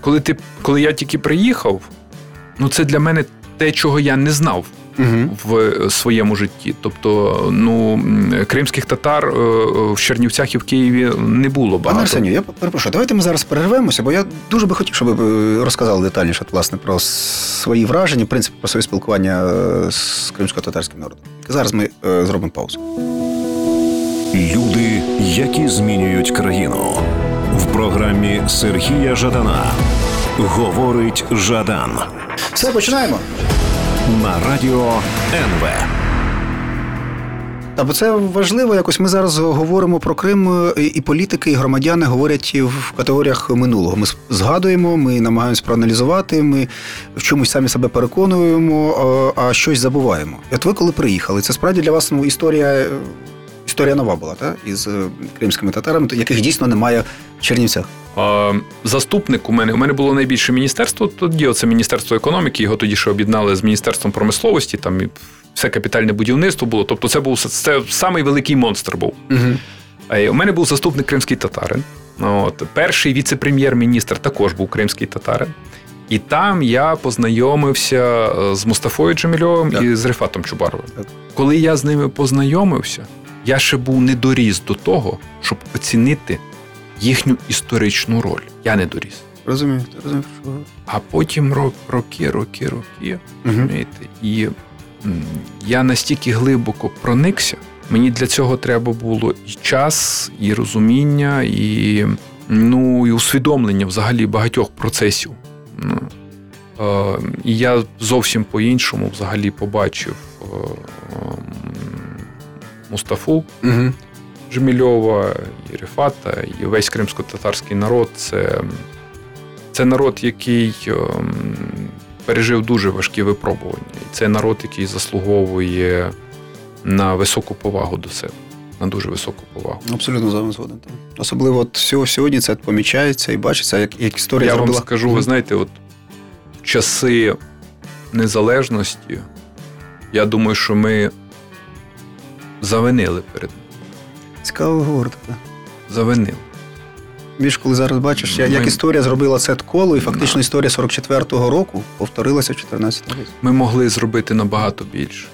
коли ти, коли я тільки приїхав, ну це для мене те, чого я не знав Угу. в своєму житті. Тобто, ну кримських татар е, в Чернівцях і в Києві не було Пане багато. Арсенію, я перепрошую, давайте ми зараз перервемося, бо я дуже би хотів, щоб ви е, розказали детальніше власне про свої враження, в принципі, про своє спілкування е, з кримсько-татарським народом. Зараз ми е, зробимо паузу. Люди, які змінюють країну. В програмі Сергія Жадана говорить Жадан Все, починаємо. на радіо НВ. Та бо це важливо. Якось ми зараз говоримо про Крим, е, і політики, і громадяни говорять в категоріях минулого. Ми згадуємо, ми намагаємось проаналізувати, ми в чомусь самі себе переконуємо, а- а щось забуваємо. От ви коли приїхали, це справді для вас ну, історія. Історія нова була, та? із е, кримськими татарами, то- яких дійсно немає в Чернівцях. Заступник у мене у мене було найбільше міністерство. Тоді оце міністерство економіки. Його тоді ще об'єднали з міністерством промисловості. Там і все капітальне будівництво було. Тобто, це був це самий великий монстр був. Угу. У мене був заступник кримський татарин. От. Перший віце-прем'єр-міністр також був кримський татарин. І там я познайомився е, з Мустафою Джемільовим Так. і з Рифатом Чубаровим. Так. Коли я з ними познайомився, я ще був не доріс до того, щоб оцінити їхню історичну роль. Я не доріс. Розумію, розумію. що- А потім ро- роки, роки, роки. Розумієте? І м, я настільки глибоко проникся. Мені для цього треба було і час, і розуміння, і, ну, і усвідомлення взагалі багатьох процесів. Ну, е, і я зовсім по-іншому взагалі побачив е, Мустафу Мгм. Джемільова, і Рифата, і весь кримсько-татарський народ це, це народ, який ем, пережив дуже важкі випробування. І це народ, який заслуговує на високу повагу до себе, на дуже високу повагу. Абсолютно з вами згоден. Особливо от сьогодні це помічається і бачиться, як, як історія Я зробила. вам скажу, ви знаєте, от часи незалежності, я думаю, що ми завинили перед ним. Цікаво говорити. так. Завинили. Більш коли зараз бачиш, як, Ми- як історія зробила це коло, і фактично Да. історія 44-го року повторилася в 14-му році. Ми могли зробити набагато більше.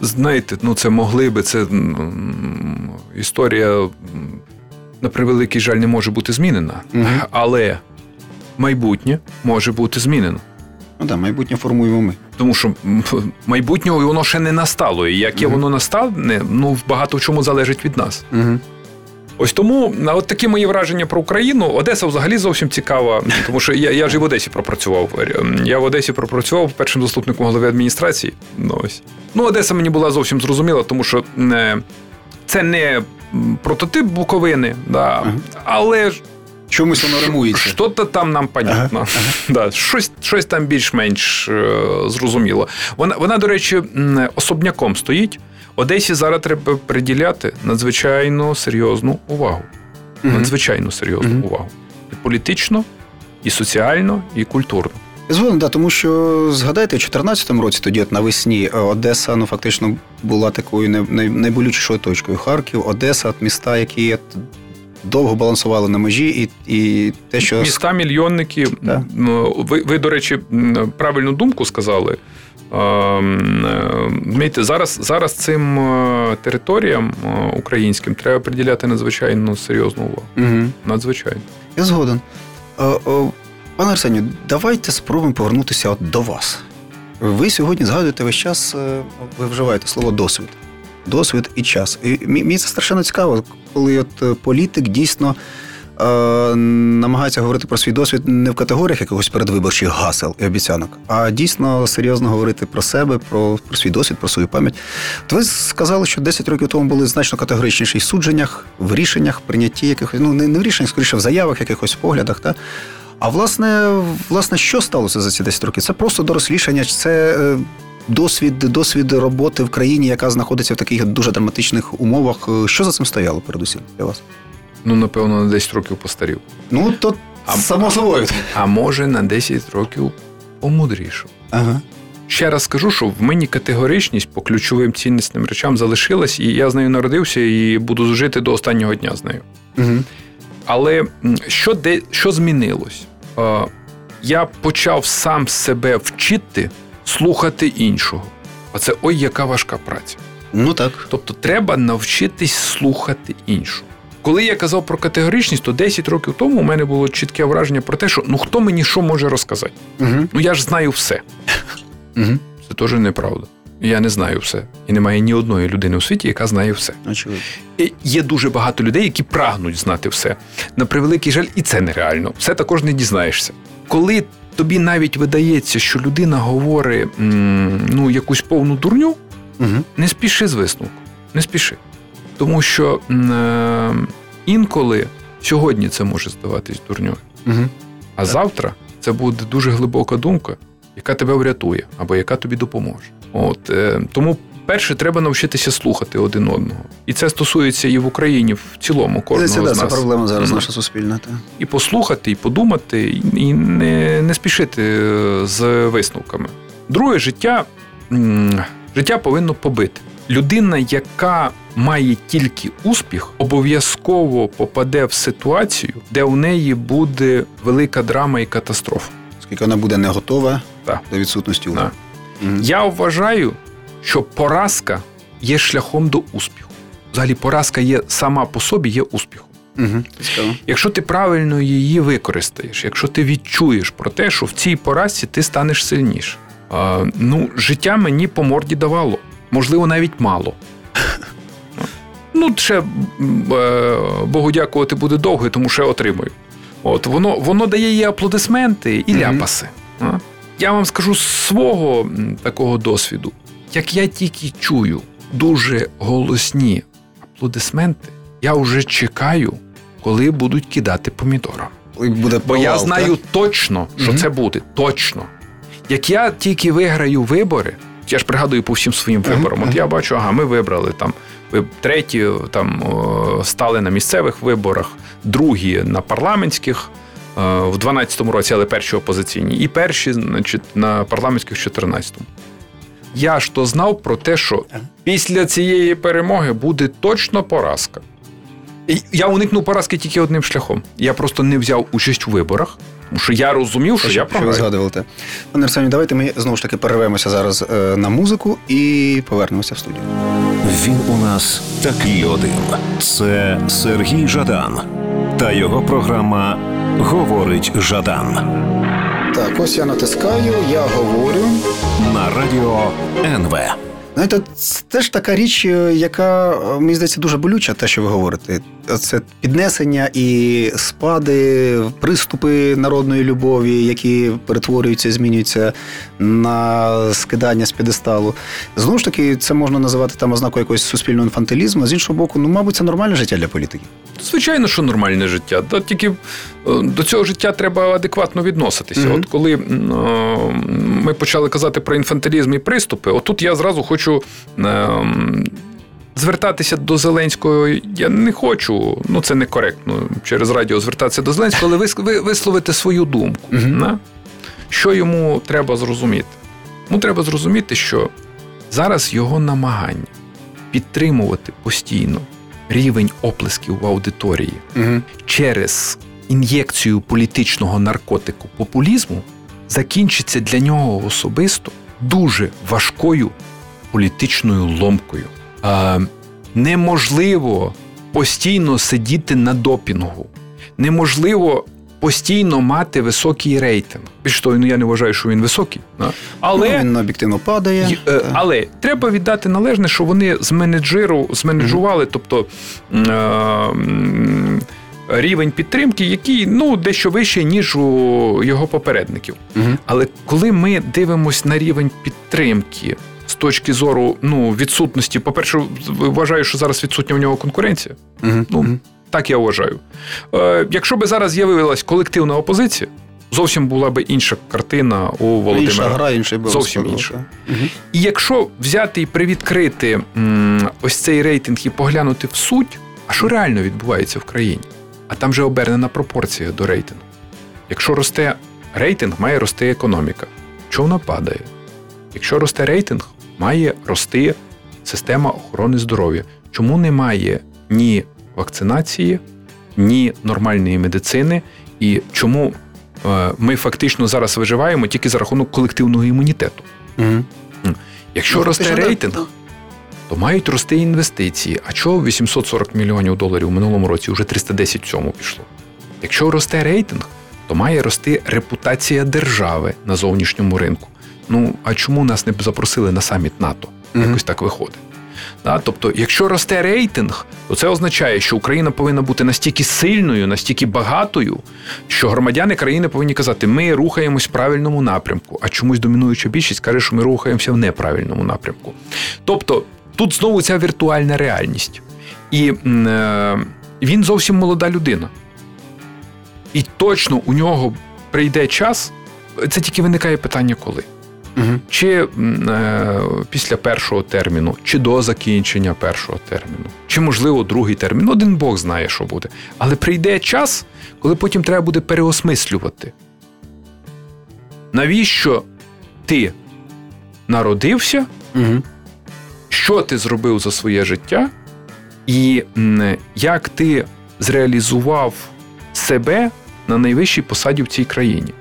Знаєте, ну це могли би, це історія, на превеликий жаль, не може бути змінена. Мгм. Але майбутнє може бути змінено. Ну так, майбутнє формуємо ми. Тому що майбутнього воно ще не настало. І яке Мгм. воно настане, ну багато в чому залежить від нас. Угу. Ось тому от такі мої враження про Україну. Одеса взагалі зовсім цікава, тому що я, я ж і в Одесі пропрацював. Я в Одесі пропрацював першим заступником голови адміністрації. Ну, ось. ну Одеса мені була зовсім зрозуміла, тому що е, це не прототип Буковини, да, але ж Чомусь воно римується. що-то там нам понятно. Да, щось, щось там більш-менш е, зрозуміло. Вона, вона, до речі, особняком стоїть. Одесі зараз треба приділяти надзвичайно серйозну увагу. Мгм. Надзвичайно серйозну Мгм. увагу. І політично, і соціально, і культурно. Згодом, да, тому що згадайте, у 14-му році, тоді от навесні, е, Одеса ну, фактично була такою най- най- найболючішою точкою. Харків, Одеса, от міста, які довго балансували на межі, і, і те, що Міста мільйонники. Да. Ви, ви, до речі, правильну думку сказали. Е, зараз, зараз цим е, територіям е, українським треба приділяти надзвичайно серйозну увагу. Угу. Надзвичайно. Я згоден. Пане Арсенію, давайте спробуємо повернутися от до вас. Ви сьогодні згадуєте весь час, ви вживаєте слово досвід. Досвід і час. І мені це страшенно цікаво, коли от е, політик дійсно е, намагається говорити про свій досвід не в категоріях якогось передвиборчих гасел і обіцянок, а дійсно серйозно говорити про себе, про, про свій досвід, про свою пам'ять. То ви сказали, що 10 років тому були значно категоричніші в судженнях, в рішеннях, прийнятті якихось, ну не, в рішеннях, скоріше в заявах, якихось поглядах. Та? А власне, власне, що сталося за ці 10 років? Це просто дорослішання, це е, досвід, досвід роботи в країні, яка знаходиться в таких дуже драматичних умовах. Е, Що за цим стояло передусім для вас? Ну, напевно, на 10 років постарів. Ну, то А- само собою. А може, на 10 років помудрішав. Ага. Ще раз скажу, що в мені категоричність по ключовим ціннісним речам залишилась, і я з нею народився і буду жити до останнього дня з нею. Угу. Але що, де, що змінилось? Е, Я почав сам себе вчити слухати іншого. А це ой, яка важка праця. Ну так. Тобто треба навчитись слухати іншого. Коли я казав про категоричність, то 10 років тому у мене було чітке враження про те, що ну хто мені що може розказати? Угу. Ну я ж знаю все. Угу. Це теж неправда. Я не знаю все. І немає ні одної людини у світі, яка знає все. Очевидно. І є дуже багато людей, які прагнуть знати все. На превеликий жаль, і це нереально. Все також не дізнаєшся. Коли тобі навіть видається, що людина говорить ну, якусь повну дурню, Угу. не спіши з висновку. Не спіши. Тому що е, інколи сьогодні це може здаватись дурньою, Угу. а завтра це буде дуже глибока думка, яка тебе врятує або яка тобі допоможе. От е, тому. Перше, треба навчитися слухати один одного, і це стосується і в Україні в цілому кожного Це, да, з це проблема зараз наша суспільна. Та. І послухати, і подумати, і- не, не спішити е, з висновками. Друге, життя, життя повинно побити. Людина, яка має тільки успіх, обов'язково попаде в ситуацію, де у неї буде велика драма і катастрофа. Скільки вона буде не готова Так. до відсутності Да. уваги. Я вважаю, що поразка є шляхом до успіху. Взагалі, поразка є сама по собі є успіхом. Цікаво. Якщо ти правильно її використаєш, якщо ти відчуєш про те, що в цій поразці ти станеш сильніше. А, ну, життя мені по морді давало, можливо, навіть мало. Ну, ще е, Богу дякувати буде довго, тому що я отримую. От воно, воно дає їй аплодисменти і Мгм. ляпаси. А? Я вам скажу з свого такого досвіду, як я тільки чую дуже голосні аплодисменти, я вже чекаю, коли будуть кидати помідором. І Буде Бо я знаю так? точно, що Мгм. це буде. Точно. Як я тільки виграю вибори, я ж пригадую по всім своїм виборам. От я бачу, ага, ми вибрали там. Треті там стали на місцевих виборах, другі на парламентських е, в 12-му році, але перші опозиційні, і перші, значить, на парламентських в 14-му. Я ж то знав про те, що після цієї перемоги буде точно поразка. І я уникнув поразки тільки одним шляхом. Я просто не взяв участь у виборах, тому що я розумів, що, я що ви програю. згадували. Пане Арсенію, давайте ми знову ж таки перервемося зараз е, на музику і повернемося в студію. Він у нас такий один. Це Сергій Жадан та його програма Говорить Жадан Так, ось я натискаю, я говорю. на радіо НВ. Це теж така річ, е, яка е, мені здається дуже болюча, те, що ви говорите. Це піднесення і спади, приступи народної любові, які перетворюються, змінюються на скидання з п'єдесталу. Знову ж таки, це можна називати там ознакою якогось суспільного інфантилізму. З іншого боку, ну, мабуть, це нормальне життя для політиків. Звичайно, що нормальне життя. Та тільки е, до цього життя треба адекватно відноситися. Мгм. От коли ми почали казати про інфантилізм і приступи, отут я зразу хочу. Е, м, Звертатися до Зеленського я не хочу, ну це некоректно через радіо звертатися до Зеленського, але вис- ви висловити свою думку. На? Що йому треба зрозуміти? Йому треба зрозуміти, що зараз його намагання підтримувати постійно рівень оплесків в аудиторії Угу. через ін'єкцію політичного наркотику популізму закінчиться для нього особисто дуже важкою політичною ломкою. Е, неможливо постійно сидіти на допінгу. Неможливо постійно мати високий рейтинг. Більш того, ну я не вважаю, що він високий. да. Але Ну, він об'єктивно падає. Й- е, Але треба віддати належне, що вони з менеджеру зменеджували, тобто е, рівень підтримки, який ну дещо вищий, ніж у його попередників. Мгм. Але коли ми дивимося на рівень підтримки з точки зору ну, відсутності, по-перше, вважаю, що зараз відсутня у нього конкуренція. Мгм. Ну. Так я вважаю. Е, якщо би зараз з'явилась колективна опозиція, зовсім була би інша картина у Володимира. Інша гра, інший бил. Зовсім інша. Мгм. І якщо взяти і привідкрити м, ось цей рейтинг і поглянути в суть, а що реально відбувається в країні? А там же обернена пропорція до рейтингу. Якщо росте рейтинг, має рости економіка. Чого вона падає? Якщо росте рейтинг, має рости система охорони здоров'я. Чому немає ні вакцинації, ні нормальної медицини, і чому е, ми фактично зараз виживаємо тільки за рахунок колективного імунітету? Мгм. Якщо Ну, росте рейтинг, так. то мають рости інвестиції. А чого 840 мільйонів доларів у минулому році вже 310 в цьому пішло? Якщо росте рейтинг, то має рости репутація держави на зовнішньому ринку. Ну а чому нас не запросили на саміт НАТО? Мгм. Якось так виходить. Да? Тобто, якщо росте рейтинг, то це означає, що Україна повинна бути настільки сильною, настільки багатою, що громадяни країни повинні казати, ми рухаємось в правильному напрямку, а чомусь домінуюча більшість каже, що ми рухаємося в неправильному напрямку. Тобто, тут знову ця віртуальна реальність. І е, він зовсім молода людина. І точно у нього прийде час. Це тільки виникає питання, коли Мгм. чи е, після першого терміну, чи до закінчення першого терміну, чи, можливо, другий термін. Ну, Один Бог знає, що буде. Але прийде час, коли потім треба буде переосмислювати. Навіщо ти народився, Мгм. що ти зробив за своє життя, і як ти зреалізував себе на найвищій посаді в цій країні.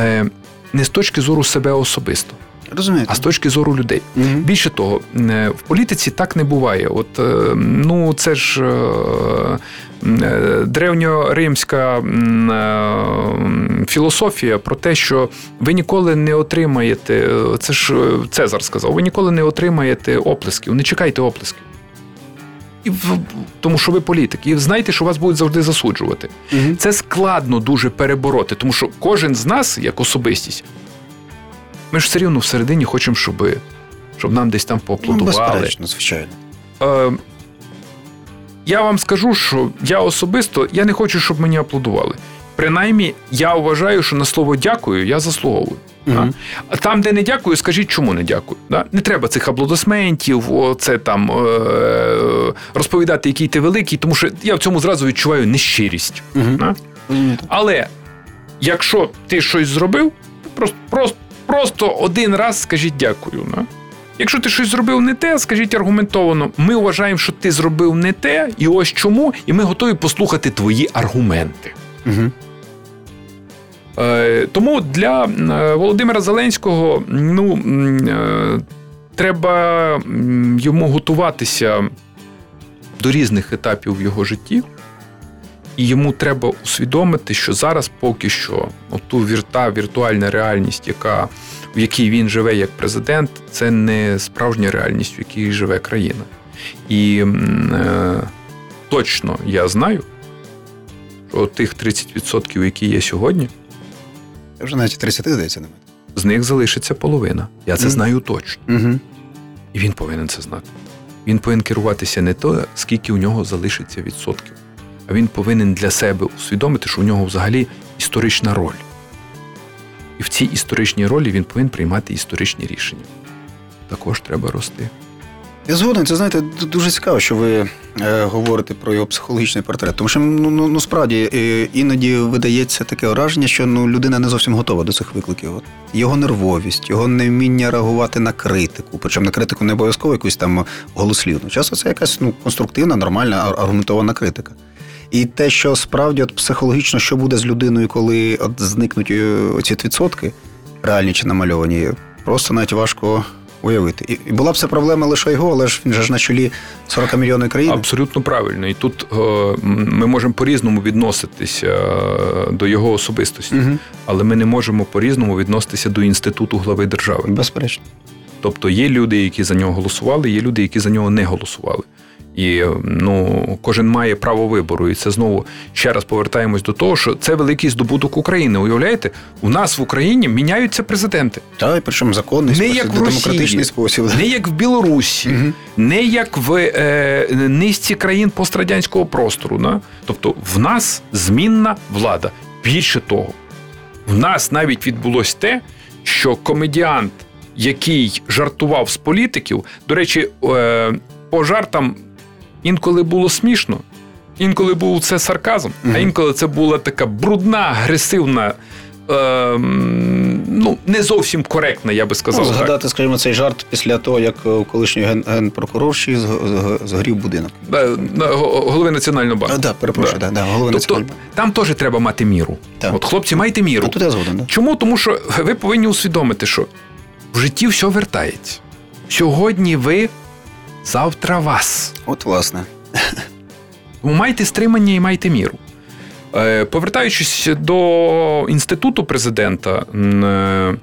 Е, Не з точки зору себе особисто, Розумієте? а з точки зору людей. Мгм. Більше того, е, в політиці так не буває. От е, ну це ж е, древньоримська філософія про те, що ви ніколи не отримаєте. Це ж Цезар сказав, ви ніколи не отримаєте оплесків, не чекайте оплесків. І в- тому що ви політик, і знаєте, що вас будуть завжди засуджувати. Угу. Це складно дуже перебороти, тому що кожен з нас, як особистість, ми ж все рівно всередині хочемо, щоб, щоб нам десь там Ну, поаплодували. безперечно, звичайно. Е, я вам скажу, що я особисто я не хочу, щоб мені аплодували. Принаймні, я вважаю, що на слово дякую я заслуговую. Мгм. А там, де не дякую, скажіть, чому не дякую. Да? Не треба цих аплодисментів, оце там е- розповідати, який ти великий, тому що я в цьому зразу відчуваю нещирість. Мгм. Да? Але якщо ти щось зробив, просто, просто, просто один раз скажіть дякую. Да? Якщо ти щось зробив не те, скажіть аргументовано. Ми вважаємо, що ти зробив не те, і ось чому, і ми готові послухати твої аргументи. Мгм. Е, Тому для е, Володимира Зеленського ну, е, треба йому готуватися до різних етапів в його житті. І йому треба усвідомити, що зараз поки що ту вірта, віртуальна реальність, яка, в якій він живе як президент, це не справжня реальність, в якій живе країна. І е, точно я знаю, що тих 30%, які є сьогодні, вже навіть 30 здається немає. з них залишиться половина. Я це Мгм. знаю точно. Угу. І він повинен це знати. Він повинен керуватися не то, скільки у нього залишиться відсотків, а він повинен для себе усвідомити, що у нього взагалі історична роль. І в цій історичній ролі він повинен приймати історичні рішення. Також треба рости. Я згоден, це знаєте, дуже цікаво, що ви е, говорите про його психологічний портрет. Тому що ну, ну, ну справді е, іноді видається таке враження, що ну, людина не зовсім готова до цих викликів. От його нервовість, його невміння реагувати на критику, причому на критику не обов'язково якусь там голослівну. Часто це якась ну, конструктивна, нормальна, аргументована критика. І те, що справді от психологічно, що буде з людиною, коли от зникнуть е, оці відсотки, реальні чи намальовані, просто навіть важко уявити. І, була б це проблема лише його, але ж він же ж на чолі 40 мільйонів країни. Абсолютно правильно. І тут е, ми можемо по-різному відноситися е, до його особистості, Угу. але ми не можемо по-різному відноситися до інституту глави держави. Безперечно. Тобто є люди, які за нього голосували, є люди, які за нього не голосували. І ну, кожен має право вибору. І це знову ще раз повертаємось до того, що це великий здобуток України. Уявляєте, у нас в Україні міняються президенти. Та, і причому законний Не спосіб, як в демократичний спосіб. Не як в Білорусі, Мгм. не як в е, низці країн пострадянського простору. Да? Тобто в нас змінна влада. Більше того, в нас навіть відбулось те, що комедіант, який жартував з політиків, до речі, е, по жартам інколи було смішно, інколи був це сарказм, а інколи це була така брудна, агресивна. е, Ну, не зовсім коректна, я би сказав. Ну, так. згадати, скажімо, цей жарт після того, як е, колишній ген, генпрокурорші зг- згорів будинок. Да, на голови Національного банку. А, да, перепрошую, да. Да, голови Тобто Національного банку. там теж треба мати міру. Так. От хлопці, майте міру. Ну, Тут я згоден, да. Чому? Тому що ви повинні усвідомити, що в житті все вертається. Сьогодні ви, завтра вас. От, власне. Тому майте стримання і майте міру. Е, Повертаючись до інституту президента, е,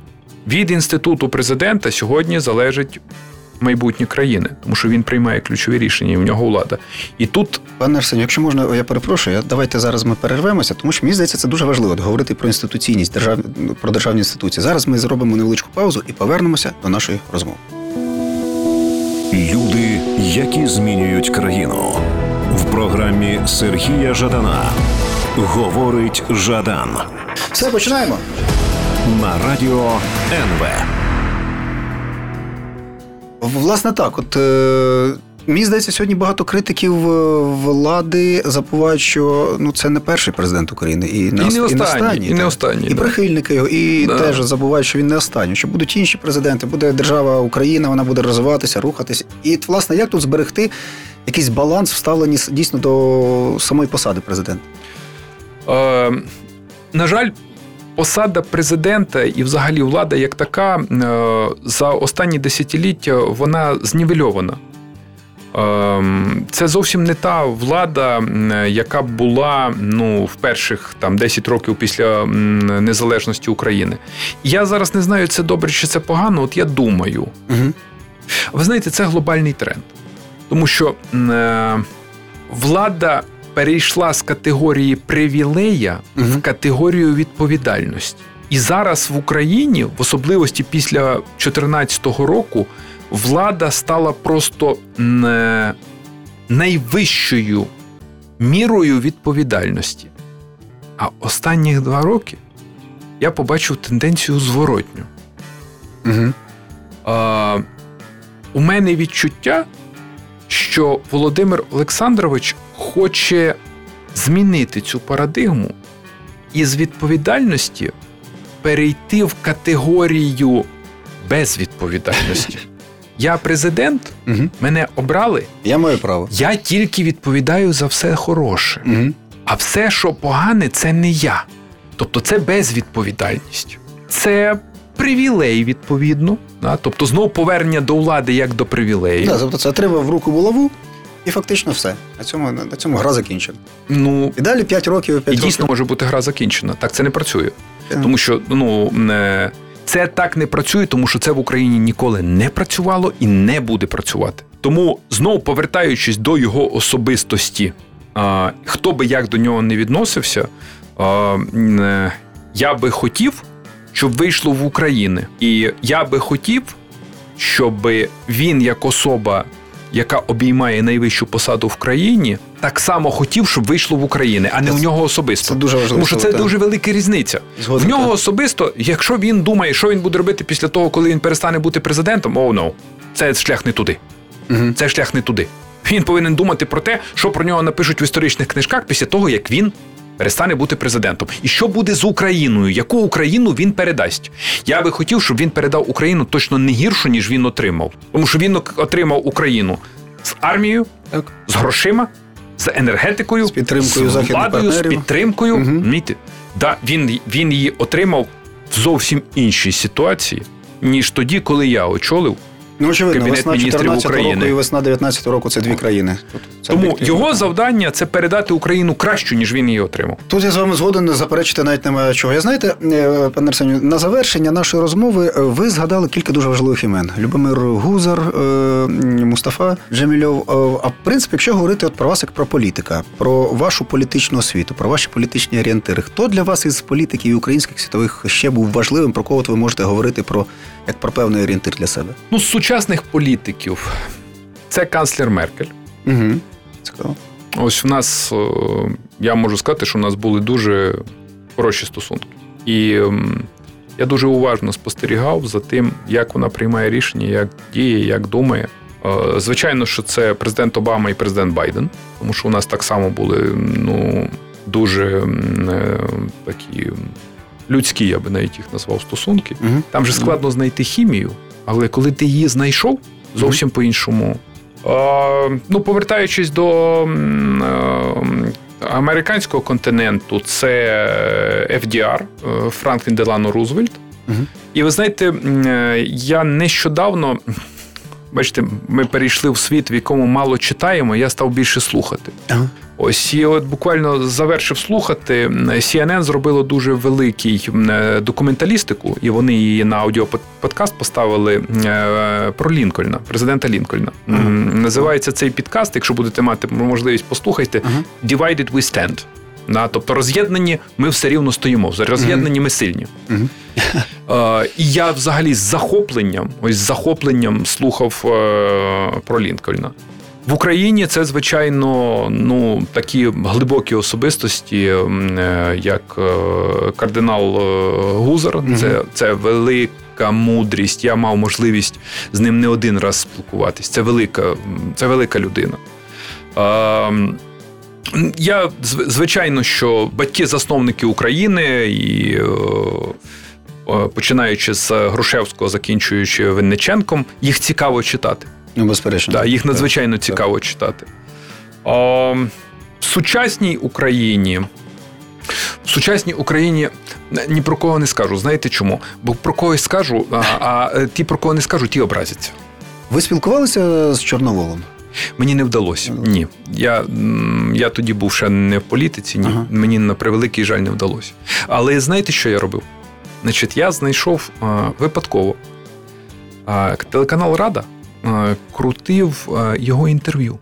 від інституту президента сьогодні залежить майбутнє країни, тому що він приймає ключові рішення, і в нього влада. І тут Пане Арсенію, якщо можна, я перепрошую, давайте зараз ми перервемося, тому що мені здається, це дуже важливо говорити про інституційність держав... про державні інституції. Зараз ми зробимо невеличку паузу і повернемося до нашої розмови. Люди, які змінюють країну. В програмі Сергія Жадана говорить Жадан Все, починаємо. на радіо НВ. Власне, так, от е, мені здається, сьогодні багато критиків е, влади забувають, що ну це не перший президент України, і не, І не останній, і не так. останній, і да. прихильники його, і Да. теж забувають, що він не останній. Що будуть інші президенти, буде держава Україна, вона буде розвиватися, рухатися. І власне, як тут зберегти якийсь баланс вставлені дійсно до самої посади президента? Е, на жаль, посада президента і взагалі влада як така е, за останні десятиліття вона знівельована. Е, Це зовсім не та влада, яка була ну, в перших там 10 років після незалежності України. Я зараз не знаю, це добре чи це погано. От я думаю, Угу. ви знаєте, це глобальний тренд. Тому що е, влада перейшла з категорії привілея в категорію відповідальності. І зараз в Україні, в особливості після 2014 року, влада стала просто е, найвищою мірою відповідальності. А останні два роки я побачив тенденцію зворотню. Угу. А, у мене відчуття, що Володимир Олександрович хоче змінити цю парадигму і з відповідальності перейти в категорію безвідповідальності. Я президент, Угу. мене обрали, Я маю право. я тільки відповідаю за все хороше. Угу. А все, що погане, це не я. Тобто це безвідповідальність. Це привілей, відповідно. Да? Тобто знову повернення до влади як до привілею. Да, тобто це треба в руку булаву, і фактично все. На цьому, на цьому гра закінчена. Ну, І далі 5 років, і дійсно років. може бути гра закінчена. Так це не працює. Так. Тому що ну, е, це так не працює, тому що це в Україні ніколи не працювало і не буде працювати. Тому знову повертаючись до його особистості, хто би як до нього не відносився, е, я би хотів, щоб вийшло в Україні. І я би хотів, щоб він як особа. Яка обіймає найвищу посаду в країні, так само хотів, щоб вийшло в Україні, а не Це- в нього особисто. Це дуже важливо. Тому що це дуже велика різниця. Згоден, в нього так. особисто, якщо він думає, що він буде робити після того, коли він перестане бути президентом, oh no, це шлях не туди. Мгм. Це шлях не туди. Він повинен думати про те, що про нього напишуть в історичних книжках після того, як він перестане бути президентом. І що буде з Україною? Яку Україну він передасть? Я би хотів, щоб він передав Україну точно не гіршу, ніж він отримав. Тому що він отримав Україну з армією, Так. з грошима, з енергетикою, З підтримкою з владою, з підтримкою. Розумієте? Да, він, він її отримав в зовсім іншій ситуації, ніж тоді, коли я очолив. Ну, очевидно, Кабінет весна міністрів 14 року і весна 19 року це дві країни. Тут це Тому його завдання це передати Україну кращу, ніж він її отримав. Тут я з вами згоден заперечити навіть немає чого. Я знаєте, е, пане Арсенію, на завершення нашої розмови е, ви згадали кілька дуже важливих імен: Любомир Гузар, е, Мустафа Джемільов. А в принципі, якщо говорити от про вас як про політика, про вашу політичну освіту, про ваші політичні орієнтири, хто для вас із політиків і українських світових ще був важливим, про кого ви можете говорити про як про певний орієнтир для себе? Ну, з сучасних політиків це канцлер Меркель. Угу. Цікаво. Ось в нас, е, я можу сказати, що в нас були дуже хороші стосунки. І я дуже уважно спостерігав за тим, як вона приймає рішення, як діє, як думає. Е, Звичайно, що це президент Обама і президент Байден, тому що у нас так само були ну, дуже е, такі людські, я би навіть їх назвав стосунки. Угу. Там же складно знайти хімію, але коли ти її знайшов, зовсім по-іншому. Ну, повертаючись до е, американського континенту, це FDR, е, Франклін Делано Рузвельт. І ви знаєте, е, я нещодавно. Бачите, ми перейшли в світ, в якому мало читаємо, я став більше слухати. Ага. Ось і от буквально завершив слухати. CNN зробило дуже великий е, документалістику, і вони її на аудіоподкаст поставили е, про Лінкольна, президента Лінкольна. М, Називається цей підкаст, якщо будете мати можливість, послухайте. Ага. Divided we stand. Да, тобто роз'єднані ми все рівно стоїмо. Роз'єднані ми сильні. Е, і я взагалі з захопленням, ось з захопленням слухав про Лінкольна. В Україні це, звичайно, ну такі глибокі особистості, е, як е, кардинал е, Гузар. Це, це велика мудрість. Я мав можливість з ним не один раз спілкуватись. Це велика, це велика людина. Е, я звичайно, що батьки-засновники України і е, починаючи з Грушевського, закінчуючи Винниченком, їх цікаво читати. Ну, безперечно. Да, їх Так. надзвичайно цікаво читати. А, в сучасній Україні. В сучасній Україні ні про кого не скажу. Знаєте чому? Бо про когось скажу, а, а е, ті, про кого не скажу, ті образяться. Ви спілкувалися з Чорноволом? Мені не вдалося. Ні. Я, я тоді був ще не в політиці, ні. Ага. Мені на превеликий жаль не вдалося. Але знаєте, що я робив? Значить, я знайшов а, випадково. А, телеканал Рада крутив його інтерв'ю.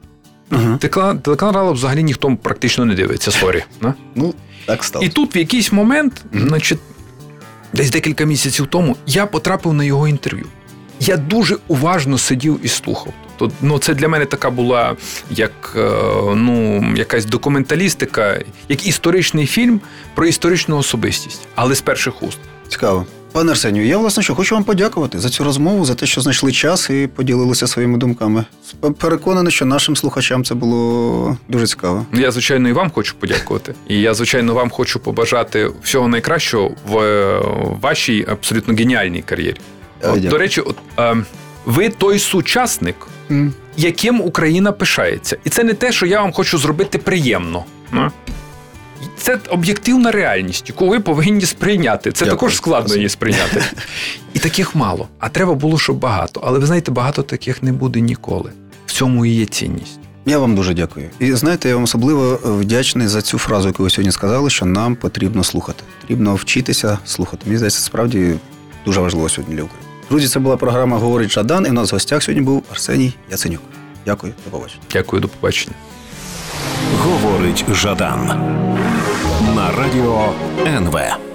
Ага. Телеканал, взагалі ніхто практично не дивиться, sorry. Ну, так стало. І тут в якийсь момент, значить, десь декілька місяців тому, я потрапив на його інтерв'ю. Я дуже уважно сидів і слухав. Тобто, ну, це для мене така була як е, ну, якась документалістика, як історичний фільм про історичну особистість, але з перших уст. Цікаво. Пане Арсенію, я власне що хочу вам подякувати за цю розмову, за те, що знайшли час і поділилися своїми думками. Переконаний, що нашим слухачам це було дуже цікаво. Ну, Я, звичайно, і вам хочу подякувати. І я, звичайно, вам хочу побажати всього найкращого в е, вашій абсолютно геніальній кар'єрі. Е, От, дякую. до речі, от, е, ви той сучасник, яким Україна пишається. І це не те, що я вам хочу зробити приємно. Це об'єктивна реальність, яку ви повинні сприйняти. Це Дякую. також складно її сприйняти. І таких мало. А треба було, щоб багато. Але ви знаєте, багато таких не буде ніколи. В цьому і є цінність. Я вам дуже дякую. І знаєте, я вам особливо вдячний за цю фразу, яку ви сьогодні сказали, що нам потрібно слухати. Потрібно вчитися слухати. Мені здається, справді дуже важливо сьогодні для України. Друзі, це була програма Говорить Жадан, і в нас в гостях сьогодні був Арсеній Яценюк. Дякую, до побачення. Дякую, до побачення. Говорить Жадан на радіо НВ.